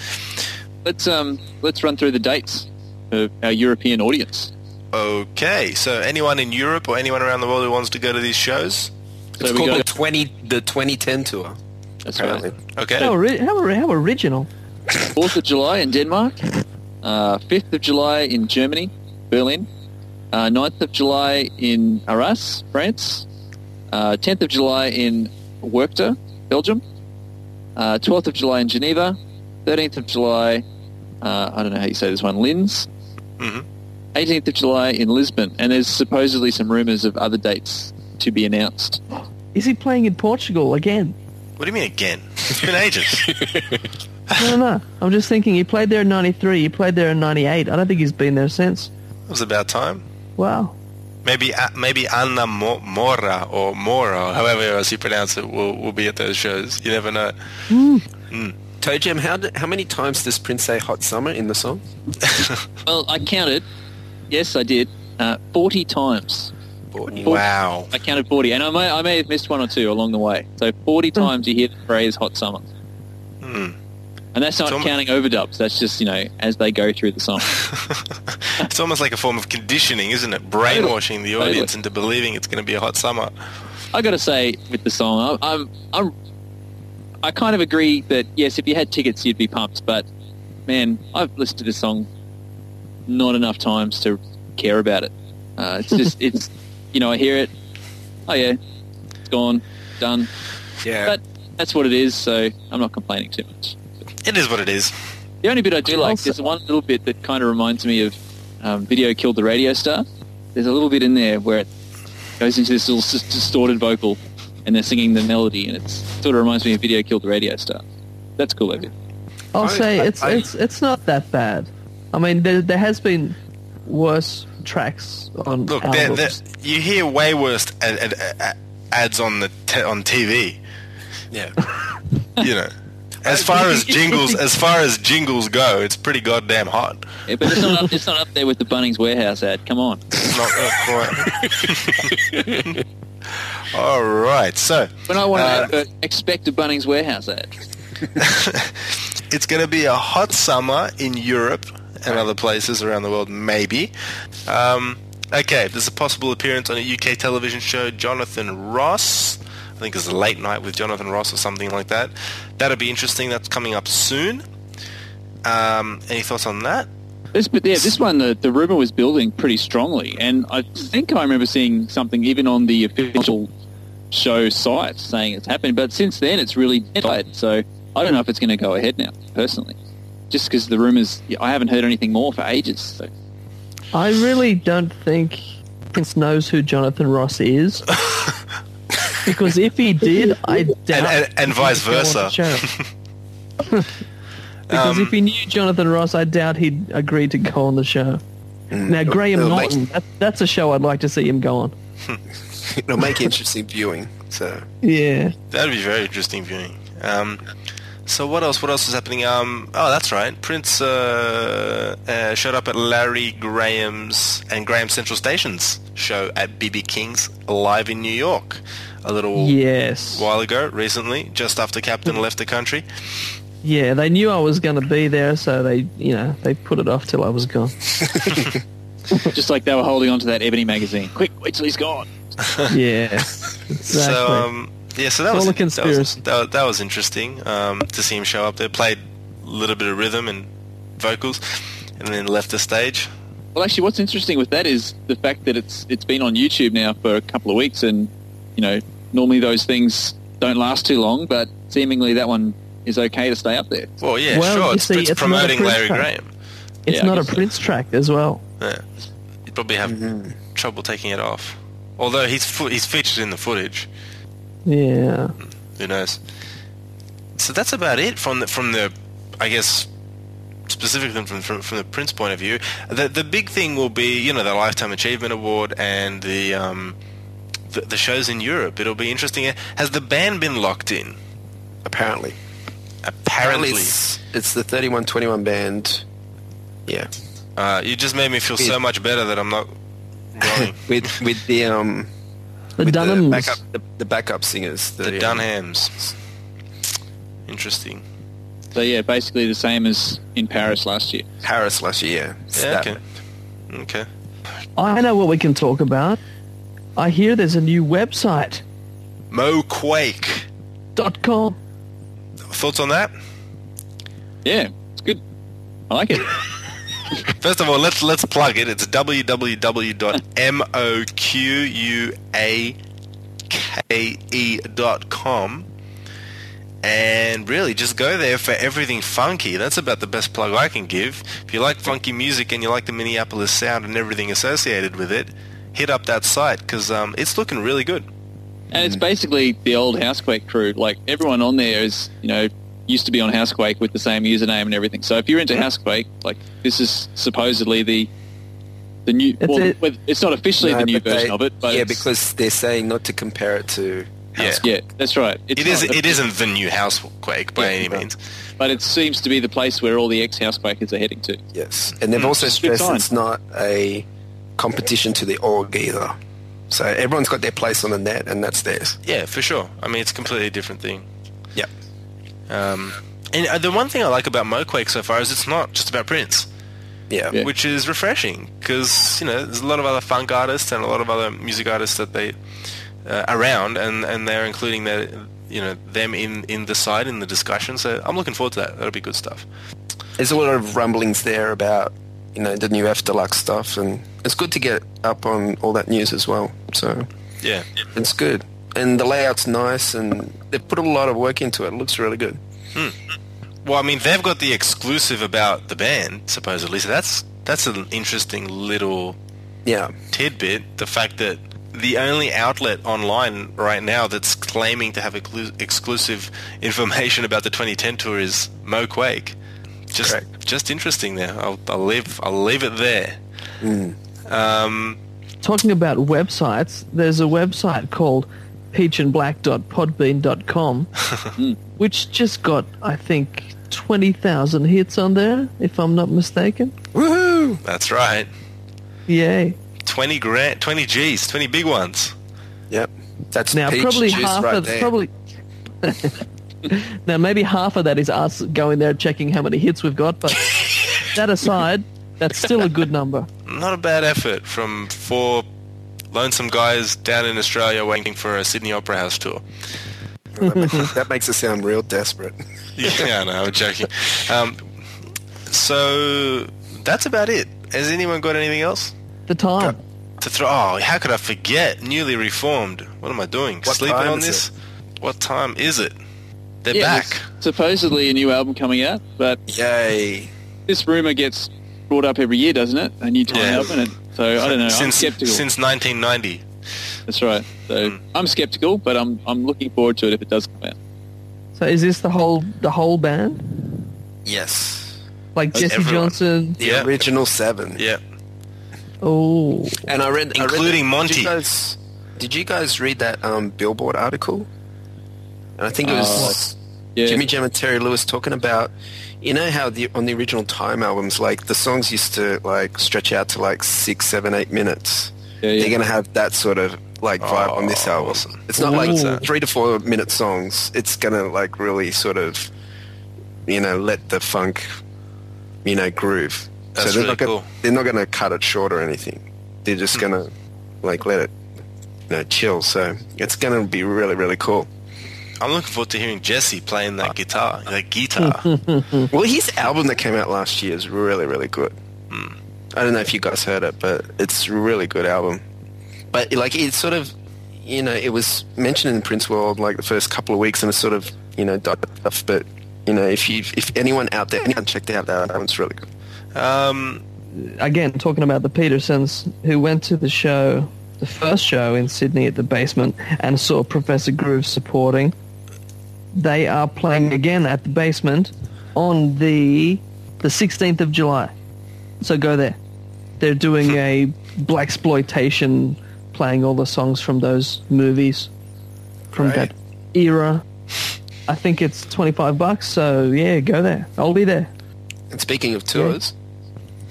[SPEAKER 6] Let's um let's run through the dates of our European audience.
[SPEAKER 2] Okay, so anyone in Europe or anyone around the world who wants to go to these shows?
[SPEAKER 3] It's
[SPEAKER 6] we
[SPEAKER 3] called
[SPEAKER 6] got-
[SPEAKER 3] the twenty the 2010 tour.
[SPEAKER 6] That's
[SPEAKER 3] Apparently,
[SPEAKER 6] right.
[SPEAKER 2] Okay.
[SPEAKER 1] how, ori- how, how original.
[SPEAKER 6] Fourth of July in Denmark. Uh, Fifth of July in Germany, Berlin. Uh, 9th of July in Arras, France. Uh, 10th of July in Werchter, Belgium. Uh, 12th of July in Geneva. 13th of July, uh, I don't know how you say this one, Linz.
[SPEAKER 2] Mhm.
[SPEAKER 6] 18th of July in Lisbon. And there's supposedly some rumours of other dates to be announced.
[SPEAKER 1] Is he playing in Portugal again?
[SPEAKER 2] What do you mean again? It's been ages.
[SPEAKER 1] No, no, no. I'm just thinking he played there in 93. He played there in 98. I don't think he's been there since.
[SPEAKER 2] it was about time.
[SPEAKER 1] Wow.
[SPEAKER 2] Maybe uh, maybe Anna Mo- Mora or Mora, however else you pronounce it, will will be at those shows. You never know.
[SPEAKER 3] Toe Jam. How d- how many times does Prince say "hot summer" in the song?
[SPEAKER 6] Well, I counted. Yes, I did. Uh, 40 times.
[SPEAKER 2] Wow.
[SPEAKER 6] I counted 40, and I may, I may have missed one or two along the way. So 40 times you hear the phrase hot summer.
[SPEAKER 2] Hmm.
[SPEAKER 6] And that's not
[SPEAKER 2] So-
[SPEAKER 6] counting overdubs. That's just, you know, as they go through the song.
[SPEAKER 2] it's almost like a form of conditioning, isn't it? Brainwashing the
[SPEAKER 6] Totally.
[SPEAKER 2] audience into believing it's going to be a hot summer.
[SPEAKER 6] I got to say, with the song, I, I'm, I'm, I kind of agree that, yes, if you had tickets, you'd be pumped. But, man, I've listened to this song not enough times to care about it. Uh, it's just, it's, you know, I hear it. Oh, yeah, it's gone, done.
[SPEAKER 3] Yeah,
[SPEAKER 6] But that's what it is, so I'm not complaining too much.
[SPEAKER 2] It is what it is.
[SPEAKER 6] The only bit I do like,
[SPEAKER 1] is
[SPEAKER 6] there's one little bit that kind of reminds me of um, Video Killed the Radio Star. There's a little bit in there where it goes into this little s- distorted vocal and they're singing the melody and it sort of reminds me of Video Killed the Radio Star. That's cool, that bit.
[SPEAKER 1] I'll say
[SPEAKER 3] I-
[SPEAKER 1] it's
[SPEAKER 3] I-
[SPEAKER 1] it's it's not that bad. I mean, there, there has been worse tracks on
[SPEAKER 2] Look, they're, they're, you hear way worse ad, ad, ad, ads on the te- on TV.
[SPEAKER 3] yeah.
[SPEAKER 2] You know, as far as jingles, as far as jingles go, it's pretty goddamn hot.
[SPEAKER 6] Yeah, but it's not, up, it's not up there with the Bunnings Warehouse ad. Come on.
[SPEAKER 2] Not uh, quite. All right, so
[SPEAKER 6] When I want
[SPEAKER 2] Uh,
[SPEAKER 6] to uh, expect a Bunnings Warehouse ad.
[SPEAKER 2] it's going to be a hot summer in Europe and other places around the world, maybe. Um, okay, there's a possible appearance on a UK television show, Jonathan Ross. I think it's a late night with Jonathan Ross or something like that. That'll be interesting. That's coming up soon. Um, any thoughts on that?
[SPEAKER 6] This, but yeah, this one, the, the rumor was building pretty strongly, and I think I remember seeing something even on the official show site saying it's happening. But since then, it's really died. So I don't know if it's going to go ahead now, personally, just because the rumors. I haven't heard anything more for ages. So
[SPEAKER 1] I really don't think Prince knows who Jonathan Ross is. because if he did, I doubt
[SPEAKER 2] and- and
[SPEAKER 1] he'd
[SPEAKER 2] vice
[SPEAKER 1] go on the
[SPEAKER 2] versa.
[SPEAKER 1] because
[SPEAKER 2] Um,
[SPEAKER 1] if he knew Jonathan Ross, I doubt he'd agree to go on the show. Now, Graham
[SPEAKER 3] it'll make-
[SPEAKER 1] Norton, that, that's a show I'd like to see him go on.
[SPEAKER 3] It'll make interesting viewing. So
[SPEAKER 1] Yeah.
[SPEAKER 2] That'd be very interesting viewing. Um, so what else? What else is happening? Um, oh, that's right. Prince uh, uh, showed up at Larry Graham's and Graham Central Station's show at BB King's live in New York a little
[SPEAKER 1] Yes.
[SPEAKER 2] while ago, recently, just after Captain left the country.
[SPEAKER 1] Yeah, they knew I was going to be there, so they, you know, they put it off till I was gone.
[SPEAKER 6] just like they were holding on to that Ebony magazine. Quick, wait till he's gone.
[SPEAKER 1] yeah. Exactly.
[SPEAKER 2] So um, yeah, so that was, that was that that was interesting um, to see him show up there. Played a little bit of rhythm and vocals, and then left the stage.
[SPEAKER 6] Well, actually, what's interesting with that is the fact that it's it's been on YouTube now for a couple of weeks, and you know, normally those things don't last too long, but seemingly that one is okay to stay up there.
[SPEAKER 2] Well, yeah,
[SPEAKER 1] Well,
[SPEAKER 2] sure. It's,
[SPEAKER 1] see,
[SPEAKER 2] it's,
[SPEAKER 1] it's not a
[SPEAKER 2] promoting
[SPEAKER 1] Prince
[SPEAKER 2] Larry
[SPEAKER 1] track.
[SPEAKER 2] Graham.
[SPEAKER 1] It's
[SPEAKER 6] Yeah,
[SPEAKER 1] not a
[SPEAKER 6] guess so.
[SPEAKER 1] Prince track as well.
[SPEAKER 2] Yeah. You'd probably have trouble taking it off. Although he's fo- he's featured in the footage.
[SPEAKER 1] Yeah.
[SPEAKER 2] Who knows? So that's about it from the from the, I guess, specifically from from, from the Prince point of view. The the big thing will be you know the Lifetime Achievement Award and the um, the, the shows in Europe. It'll be interesting. Has the band been locked in?
[SPEAKER 3] Apparently.
[SPEAKER 2] Apparently.
[SPEAKER 3] it's, it's the 3121 band. Yeah.
[SPEAKER 2] Uh, you just made me feel so much better that I'm not going.
[SPEAKER 3] with with the um
[SPEAKER 1] The
[SPEAKER 3] with
[SPEAKER 1] Dunhams.
[SPEAKER 3] the backup the, the backup singers.
[SPEAKER 2] the
[SPEAKER 3] um,
[SPEAKER 2] Dunhams. Interesting.
[SPEAKER 6] So yeah, basically the same as in Paris last year.
[SPEAKER 3] Paris last year. It's
[SPEAKER 2] Yeah, okay. Okay.
[SPEAKER 1] I know what we can talk about. I hear there's a new website.
[SPEAKER 2] Mo Quake.
[SPEAKER 1] Dot com.
[SPEAKER 2] Thoughts on that?
[SPEAKER 6] Yeah, it's good. I like it.
[SPEAKER 2] First of all, let's let's plug it. It's www.moquake.com. And really, just go there for everything funky. That's about the best plug I can give. If you like funky music and you like the Minneapolis sound and everything associated with it, hit up that site because um, it's looking really good.
[SPEAKER 6] And it's basically the old Housequake crew. Like everyone on there is, you know, used to be on Housequake with the same username and everything. So if you're into Housequake, like this is supposedly the the new.
[SPEAKER 1] It's
[SPEAKER 6] well,
[SPEAKER 1] a-
[SPEAKER 6] it's not officially
[SPEAKER 3] No,
[SPEAKER 6] the new
[SPEAKER 3] but
[SPEAKER 6] version
[SPEAKER 3] they-
[SPEAKER 6] of it, but
[SPEAKER 3] yeah, because they're saying not to compare it to.
[SPEAKER 2] Yeah.
[SPEAKER 6] yeah, that's right. It's
[SPEAKER 2] It is.
[SPEAKER 6] not-
[SPEAKER 2] It isn't the new Housequake by
[SPEAKER 6] Yeah,
[SPEAKER 2] any
[SPEAKER 3] no.
[SPEAKER 2] means.
[SPEAKER 6] but it seems to be the place where all the ex Housequakers are heading to.
[SPEAKER 3] Yes, and they've
[SPEAKER 2] Mm.
[SPEAKER 3] also
[SPEAKER 6] It's
[SPEAKER 3] stressed
[SPEAKER 6] sign.
[SPEAKER 3] it's not a competition to the org either. So everyone's got their place on the net, and that's theirs.
[SPEAKER 2] Yeah, for sure. I mean, it's a completely different thing.
[SPEAKER 3] Yeah.
[SPEAKER 2] Um, and uh, the one thing I like about Moquake so far is it's not just about Prince.
[SPEAKER 3] Yeah.
[SPEAKER 6] Yeah.
[SPEAKER 2] which is refreshing because you know there's a lot of other funk artists and a lot of other music artists that they uh, around and and they're including their you know them in in the side in the discussion so i'm looking forward to that that'll be good stuff
[SPEAKER 3] There's a lot of rumblings there about you know the new F Deluxe stuff, and it's good to get up on all that news as well. So
[SPEAKER 2] yeah
[SPEAKER 3] it's good, and the layout's nice, and they've put a lot of work into it. It looks really good.
[SPEAKER 2] well i mean they've got the exclusive about the band supposedly so that's that's an interesting little
[SPEAKER 3] Yeah.
[SPEAKER 2] tidbit the fact that the only outlet online right now that's claiming to have exclu- exclusive information about the 2010 tour is Mo Quake. Just,
[SPEAKER 3] Correct.
[SPEAKER 2] just interesting there. I'll, I'll leave, I'll leave it there. Um,
[SPEAKER 1] Talking about websites, there's a website called peachandblack.podbean.com, which just got, I think, 20,000 hits on there, if I'm not mistaken.
[SPEAKER 3] Woohoo!
[SPEAKER 2] that's right.
[SPEAKER 1] Yay.
[SPEAKER 2] 20 grand, 20 G's, 20 big ones.
[SPEAKER 3] Yep. That's
[SPEAKER 1] Now,
[SPEAKER 3] peach
[SPEAKER 1] probably
[SPEAKER 3] juice
[SPEAKER 1] half
[SPEAKER 3] right
[SPEAKER 1] of
[SPEAKER 3] there.
[SPEAKER 1] probably. now, maybe half of that is us going there checking how many hits we've got, but that aside, that's still a good number.
[SPEAKER 2] Not a bad effort from four lonesome guys down in Australia waiting for a Sydney Opera House tour.
[SPEAKER 3] that, makes, that makes it sound real desperate.
[SPEAKER 2] yeah, no, I'm joking. Um, so that's about it. Has anyone got anything else
[SPEAKER 1] The time.
[SPEAKER 2] to throw? Oh, how could I forget? Newly reformed. What am I doing?
[SPEAKER 3] What
[SPEAKER 2] Sleeping on
[SPEAKER 3] is
[SPEAKER 2] this? What time is it? They're
[SPEAKER 6] Yeah,
[SPEAKER 2] back.
[SPEAKER 6] supposedly a new album coming out, but
[SPEAKER 3] Yay.
[SPEAKER 6] this rumor gets brought up every year, doesn't it? A new time
[SPEAKER 2] Yeah.
[SPEAKER 6] album, and so I don't know. I'm
[SPEAKER 2] Since
[SPEAKER 6] skeptical.
[SPEAKER 2] since 1990.
[SPEAKER 6] That's right. So
[SPEAKER 2] Mm.
[SPEAKER 6] I'm skeptical, but I'm I'm looking forward to it if it does come out.
[SPEAKER 1] So is this the whole the whole band?
[SPEAKER 3] Yes.
[SPEAKER 1] Like
[SPEAKER 2] That's
[SPEAKER 1] Jesse
[SPEAKER 2] everyone.
[SPEAKER 1] Johnson?
[SPEAKER 3] The
[SPEAKER 2] Yeah.
[SPEAKER 3] original seven.
[SPEAKER 2] Yeah.
[SPEAKER 1] Oh,
[SPEAKER 3] And I read, I read
[SPEAKER 2] Including
[SPEAKER 3] that-
[SPEAKER 2] Monte.
[SPEAKER 3] Did you, guys, did you guys read that um, Billboard article? And I think it was
[SPEAKER 6] Yeah.
[SPEAKER 3] Jimmy Jam and Terry Lewis talking about, you know how the on the original Time albums, like the songs used to like stretch out to like six, seven, eight minutes.
[SPEAKER 6] Yeah, yeah.
[SPEAKER 3] They're gonna have that sort of like vibe on this
[SPEAKER 2] Oh,
[SPEAKER 3] album.
[SPEAKER 2] awesome.
[SPEAKER 3] It's not like three to four minute songs. It's gonna like really sort of, you know, let the funk, you know, groove.
[SPEAKER 2] That's
[SPEAKER 3] they're
[SPEAKER 2] really
[SPEAKER 3] not gonna,
[SPEAKER 2] cool.
[SPEAKER 3] They're not gonna cut it short or anything. They're just
[SPEAKER 2] Hmm.
[SPEAKER 3] gonna like let it, you know, chill. So it's gonna be really, really cool.
[SPEAKER 2] I'm looking forward to hearing Jesse playing that guitar. That guitar.
[SPEAKER 3] Well, his album that came out last year is really, really good.
[SPEAKER 2] Hmm.
[SPEAKER 3] I don't know if you guys heard it, but it's a really good album. But like, it's sort of, you know, it was mentioned in Prince World like the first couple of weeks, and it sort of, you know, died off. But You know, if you if anyone out there, anyone checked out that, album, it's really good.
[SPEAKER 2] Um,
[SPEAKER 1] again, talking about the Petersons, who went to the show, the first show in Sydney at the basement, and saw Professor Groove supporting. They are playing again at the basement on the the 16th of July. So go there. They're doing a black exploitation, playing all the songs from those movies from
[SPEAKER 2] Right.
[SPEAKER 1] that era. I think it's 25 bucks, so yeah, go there. I'll be there.
[SPEAKER 3] And speaking of tours,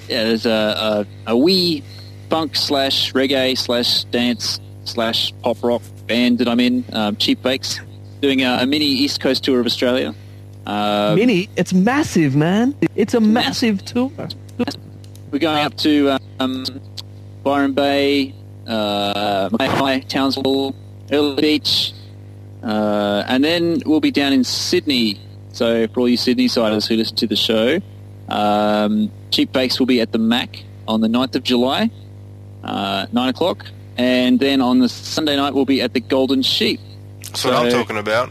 [SPEAKER 6] Yeah, there's a, a, a wee funk slash reggae slash dance slash pop rock band that I'm in, um, Cheap Bakes, doing a, a mini East Coast tour of Australia. Um,
[SPEAKER 1] Mini, it's massive, man. It's a massive tour.
[SPEAKER 6] We're going up to um, Byron Bay, uh, Mackay, Townsville, Airlie Beach, uh, and then we'll be down in Sydney. So for all you Sydney siders who listen to the show, um, Cheap Bakes will be at the Mac on the 9th of July, uh, 9 o'clock. And then on the Sunday night, we'll be at the Golden Sheep.
[SPEAKER 2] That's what I'm talking about.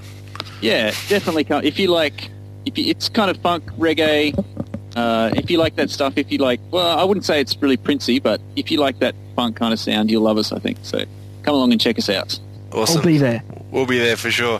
[SPEAKER 6] Yeah, definitely. Come. If you like, if you, it's kind of funk reggae. Uh, if you like that stuff, if you like, well, I wouldn't say it's really Princey, but if you like that funk kind of sound, you'll love us. I think so. Come along and check us out.
[SPEAKER 2] Awesome.
[SPEAKER 1] I'll be there.
[SPEAKER 2] We'll be there for sure.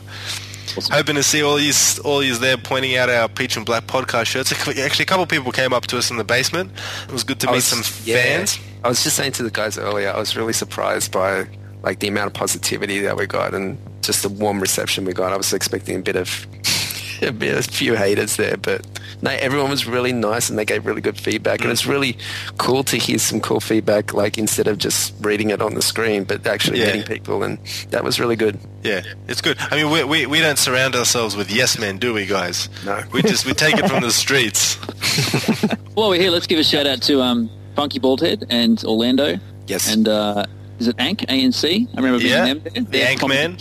[SPEAKER 6] Awesome.
[SPEAKER 2] Hoping to see all yous, all yous there pointing out our Peach and Black podcast shirts. Actually, a couple of people came up to us in the basement. It was good to
[SPEAKER 3] I
[SPEAKER 2] meet
[SPEAKER 3] was-
[SPEAKER 2] some
[SPEAKER 3] yeah.
[SPEAKER 2] fans.
[SPEAKER 3] I was just saying to the guys earlier, I was really surprised by like the amount of positivity that we got and just the warm reception we got. I was expecting a bit of a, bit, a few haters there, but no, everyone was really nice and they gave really good feedback. And it's really cool to hear some cool feedback, like instead of just reading it on the screen, but actually
[SPEAKER 2] Yeah.
[SPEAKER 3] meeting people, and that was really good.
[SPEAKER 2] Yeah, it's good. I mean, we, we, we don't surround ourselves with yes men, do we, guys?
[SPEAKER 3] No.
[SPEAKER 2] We just we take it from the streets.
[SPEAKER 6] While we're here, let's give a shout out to um, Funky Baldhead and Orlando.
[SPEAKER 3] Yes.
[SPEAKER 6] And uh, is it Ank? A N C? I remember being
[SPEAKER 2] Yeah,
[SPEAKER 6] them there.
[SPEAKER 2] the Ank man.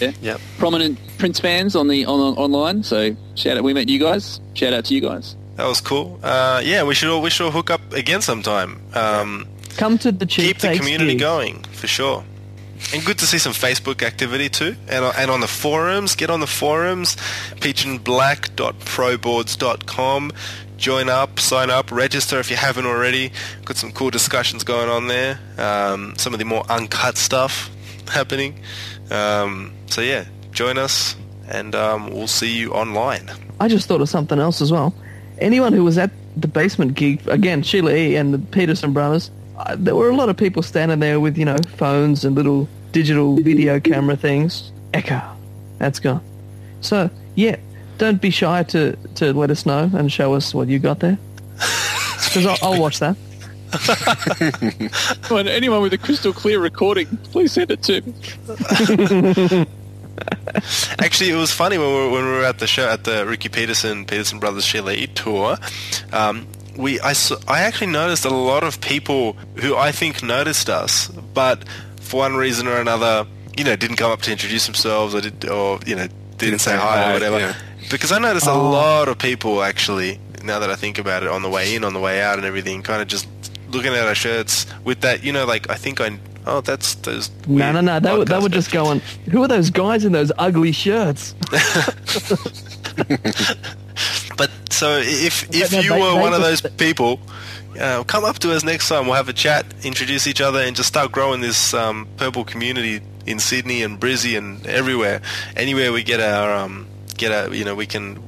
[SPEAKER 6] Yeah.
[SPEAKER 3] Yep.
[SPEAKER 6] Prominent Prince fans on the on, online. So shout out. We met you guys. Shout out to you guys.
[SPEAKER 2] That was cool. Uh, yeah, we should all we should all hook up again sometime. Um,
[SPEAKER 1] Come to the cheap
[SPEAKER 2] keep the community going for sure. And good to see some Facebook activity too, and and on the forums. Get on the forums, peachandblack.proboards.com. Join up, sign up, register if you haven't already. Got some cool discussions going on there. Um, some of the more uncut stuff happening. Um, so yeah, join us, and um, we'll see you online.
[SPEAKER 1] I just thought of something else as well. Anyone who was at the basement gig, again, Sheila E. and the Peterson brothers, uh, there were a lot of people standing there with, you know, phones and little digital video camera things. Echo. That's gone. So, yeah, don't be shy to, to let us know and show us what you got there. Because I'll, I'll watch that.
[SPEAKER 6] Well, anyone with a crystal clear recording, please send it to me.
[SPEAKER 2] Actually, it was funny when we were, when we were at the show at the Ricky Peterson Peterson Brothers Chile tour. Um, we I, I actually noticed a lot of people who I think noticed us, but for one reason or another, you know, didn't come up to introduce themselves or did or you know didn't, say
[SPEAKER 3] say
[SPEAKER 2] hi or whatever.
[SPEAKER 3] yeah.
[SPEAKER 2] Because I noticed a
[SPEAKER 1] Oh.
[SPEAKER 2] lot of people actually. Now that I think about it, on the way in, on the way out, and everything, kind of just looking at our shirts with that, you know, like I think I. Oh, that's those.
[SPEAKER 1] No,
[SPEAKER 2] weird
[SPEAKER 1] no, no. They were, they were just going, who are those guys in those ugly shirts?
[SPEAKER 2] But so if if
[SPEAKER 1] no,
[SPEAKER 2] you
[SPEAKER 1] they-
[SPEAKER 2] were
[SPEAKER 1] they
[SPEAKER 2] one of those people, uh, come up to us next time. We'll have a chat, introduce each other, and just start growing this um, purple community in Sydney and Brizzy and everywhere. Anywhere we get our um, get our, you know, we can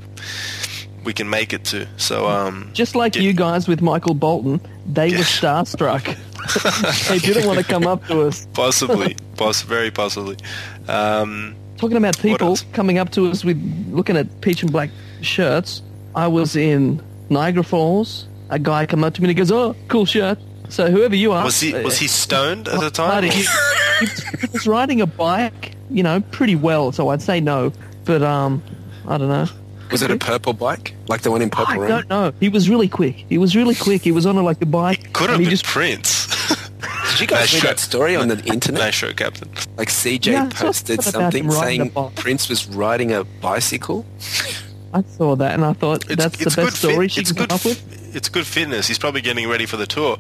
[SPEAKER 2] we can make it to. So um,
[SPEAKER 1] Just like
[SPEAKER 2] Get-
[SPEAKER 1] you guys with Michael Bolton, they were starstruck. they didn't want to come up to us.
[SPEAKER 2] possibly, poss- very possibly. Um,
[SPEAKER 1] Talking about people coming up to us with looking at peach and black shirts, I was in Niagara Falls. A guy come up to me and he goes, "Oh, cool shirt." So whoever you are,
[SPEAKER 2] was he was he stoned at the time?
[SPEAKER 1] He, he was- riding a bike, you know, pretty well. So I'd say no, but um, I don't know.
[SPEAKER 3] Was it a purple bike, like the one in Purple
[SPEAKER 1] I
[SPEAKER 3] Rain?
[SPEAKER 1] don't know. He was really quick. He was really quick. He was on a, like a bike.
[SPEAKER 2] Could have been
[SPEAKER 1] he just
[SPEAKER 2] Prince.
[SPEAKER 3] Did you guys
[SPEAKER 2] Nice
[SPEAKER 3] read that story on the internet?
[SPEAKER 2] nice show, Captain.
[SPEAKER 3] Like CJ
[SPEAKER 1] Yeah,
[SPEAKER 3] posted
[SPEAKER 1] something about him
[SPEAKER 3] something
[SPEAKER 1] riding a
[SPEAKER 3] saying. Prince was riding a bicycle.
[SPEAKER 1] I saw that and I thought
[SPEAKER 2] It's,
[SPEAKER 1] that's the best
[SPEAKER 2] good fit-
[SPEAKER 1] story she
[SPEAKER 2] it's
[SPEAKER 1] can
[SPEAKER 2] good
[SPEAKER 1] come up with.
[SPEAKER 2] It's good fitness. He's probably getting ready for the tour.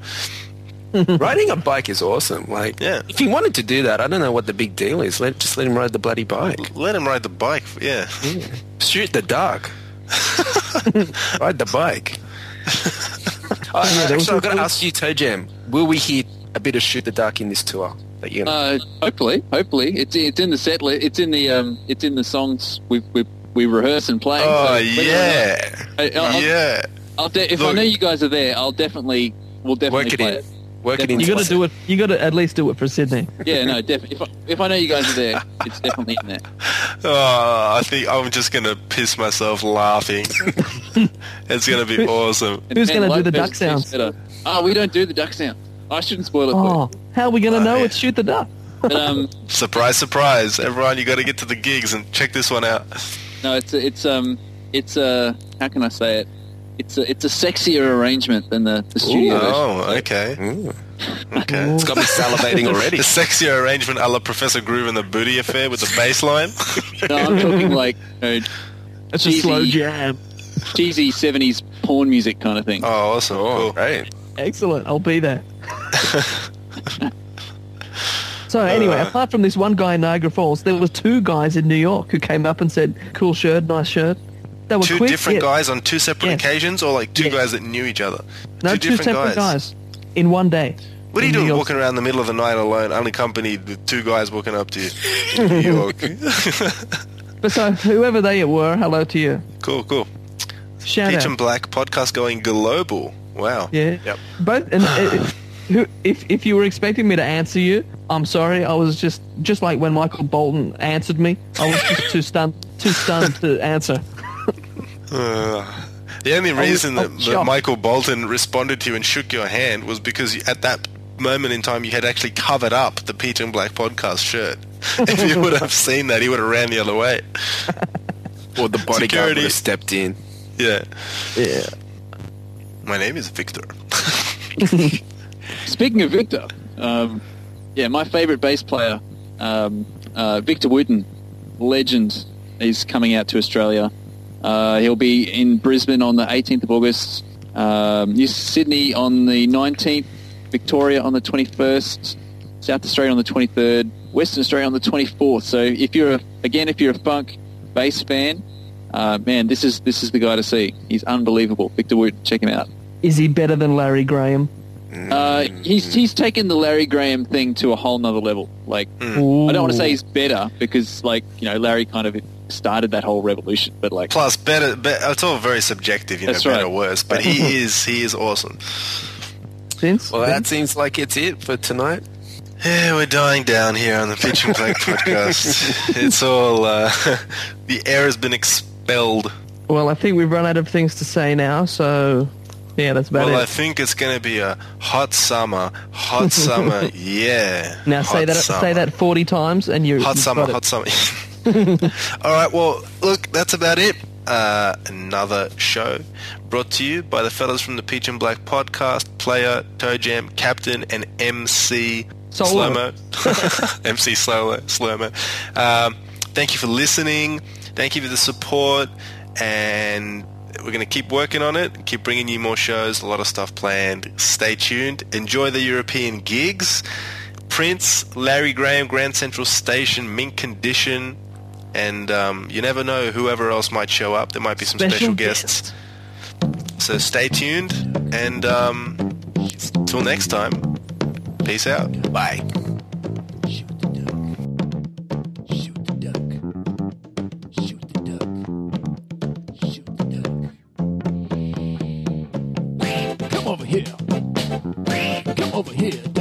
[SPEAKER 3] riding a bike is awesome. Like,
[SPEAKER 2] Yeah.
[SPEAKER 3] if he wanted to do that, I don't know what the big deal is. Let just let him ride the bloody bike.
[SPEAKER 2] Let him ride the bike. Yeah.
[SPEAKER 3] Shoot the dog. Ride the bike. oh,
[SPEAKER 1] Yeah, there was
[SPEAKER 3] actually, I've got to ask you, Toe Jam. Will we hear a bit of Shoot the Duck in this tour? That you're gonna,
[SPEAKER 6] Uh, hopefully, hopefully, it's it's in the set. Li- it's in the um, it's in the songs we we, we rehearse and play.
[SPEAKER 2] Oh
[SPEAKER 6] so
[SPEAKER 2] yeah,
[SPEAKER 6] not- I- I'll,
[SPEAKER 2] yeah.
[SPEAKER 6] I'll de- if I know you guys are there, I'll definitely we'll definitely
[SPEAKER 3] work it
[SPEAKER 6] play
[SPEAKER 3] in.
[SPEAKER 6] it.
[SPEAKER 3] Work it in.
[SPEAKER 1] You got to do it. You got to at least do it for Sydney.
[SPEAKER 6] Yeah, no, definitely. If I, if I know you guys are there, it's definitely in there.
[SPEAKER 2] Oh, I think I'm just gonna piss myself laughing. it's gonna be awesome.
[SPEAKER 1] Who's gonna do the duck sounds?
[SPEAKER 6] is. Oh, we don't do the duck sound. I shouldn't spoil it for
[SPEAKER 1] Oh, how are we going to
[SPEAKER 2] Oh,
[SPEAKER 1] know
[SPEAKER 2] yeah.
[SPEAKER 1] it's shoot the duck?
[SPEAKER 6] But, um,
[SPEAKER 2] Surprise, surprise! Everyone, you got to get to the gigs and check this one out.
[SPEAKER 6] No, it's a, it's um it's a how can I say it? It's a it's a sexier arrangement than the, the studio version.
[SPEAKER 2] Oh, okay,
[SPEAKER 3] Ooh.
[SPEAKER 2] okay.
[SPEAKER 3] It's got me salivating already.
[SPEAKER 2] The sexier arrangement, a la Professor Groove and the Booty Affair with the bass line.
[SPEAKER 6] No, I'm talking like you know,
[SPEAKER 1] It's
[SPEAKER 6] Cheesy.
[SPEAKER 1] a slow jam.
[SPEAKER 6] cheesy '70s porn music kind of thing.
[SPEAKER 2] Oh, awesome!
[SPEAKER 3] Oh,
[SPEAKER 2] Cool.
[SPEAKER 3] great.
[SPEAKER 1] Excellent. I'll be there. so anyway,
[SPEAKER 2] Uh.
[SPEAKER 1] apart from this one guy in Niagara Falls, there was two guys in New York who came up and said, "Cool shirt, nice shirt." They were
[SPEAKER 2] Two
[SPEAKER 1] quick.
[SPEAKER 2] different
[SPEAKER 1] yeah.
[SPEAKER 2] guys on two separate
[SPEAKER 1] Yes.
[SPEAKER 2] occasions, or like two
[SPEAKER 1] Yes.
[SPEAKER 2] guys that knew each other.
[SPEAKER 1] No, two, separate guys. in one day.
[SPEAKER 2] What are you doing walking around the middle of the night alone, unaccompanied with two guys walking up to you in New York?
[SPEAKER 1] But so whoever they were, hello to you.
[SPEAKER 2] cool, cool.
[SPEAKER 1] Shout
[SPEAKER 2] Peach
[SPEAKER 1] out.
[SPEAKER 2] and Black podcast going global. Wow.
[SPEAKER 1] Yeah.
[SPEAKER 2] Yep.
[SPEAKER 1] Both and uh, who, if if you were expecting me to answer you, I'm sorry. I was just just like when Michael Bolton answered me. I was just too stunned too stunned to answer.
[SPEAKER 2] Uh, the only reason
[SPEAKER 1] I
[SPEAKER 2] that, that. Michael Bolton responded to you and shook your hand was because you, at that moment in time you had actually covered up the Peach and Black podcast shirt. if you would have seen that, he would have ran the other way.
[SPEAKER 3] Or the bodyguard
[SPEAKER 2] Security.
[SPEAKER 3] would have stepped in.
[SPEAKER 2] Yeah.
[SPEAKER 1] Yeah.
[SPEAKER 2] My name is Victor.
[SPEAKER 6] Speaking of Victor, um, yeah, my favourite bass player, um, uh, Victor Wooten, legend, is coming out to Australia. Uh, he'll be in Brisbane on the 18th of August, um, New Sydney on the 19th, Victoria on the 21st, South Australia on the 23rd, Western Australia on the 24th. So if you're a, again, if you're a funk bass fan, uh, man, this is this is the guy to see. He's unbelievable. Victor Wooten, check him out.
[SPEAKER 1] Is he better than Larry Graham?
[SPEAKER 6] Uh, he's he's taken the Larry Graham thing to a whole nother level. Like I don't want to say he's better because like you know Larry kind of started that whole revolution, but like
[SPEAKER 2] Plus, better, be it's all very subjective, you know,
[SPEAKER 6] That's
[SPEAKER 2] better
[SPEAKER 6] right.
[SPEAKER 2] or worse. But he is, he is awesome.
[SPEAKER 1] Vince.
[SPEAKER 3] Well, that seems like it's it for tonight.
[SPEAKER 2] Yeah, we're dying down here on the Peach and Black podcast. It's all, uh, the air has been expelled.
[SPEAKER 1] Well, I think we've run out of things to say now. So yeah, that's about
[SPEAKER 2] Well, I think it's going to be a hot summer, hot summer, yeah.
[SPEAKER 1] now say that
[SPEAKER 2] summer.
[SPEAKER 1] say that 40 times and you're
[SPEAKER 2] Hot summer,
[SPEAKER 1] it.
[SPEAKER 2] hot summer. All right, well, look, that's about it. Uh, another show brought to you by the fellas from the Peach and Black podcast, player, toe jam, captain, and MC
[SPEAKER 1] Solo.
[SPEAKER 2] Slow-mo. MC Solo, Slow-mo. Um, thank you for listening. Thank you for the support. And we're going to keep working on it, keep bringing you more shows, a lot of stuff planned. Stay tuned. Enjoy the European gigs. Prince, Larry Graham, Grand Central Station, Mint Condition, and um, you never know whoever else might show up. There might be some special, guests. So stay tuned, and um, till next time, peace out. Bye.
[SPEAKER 8] Over here,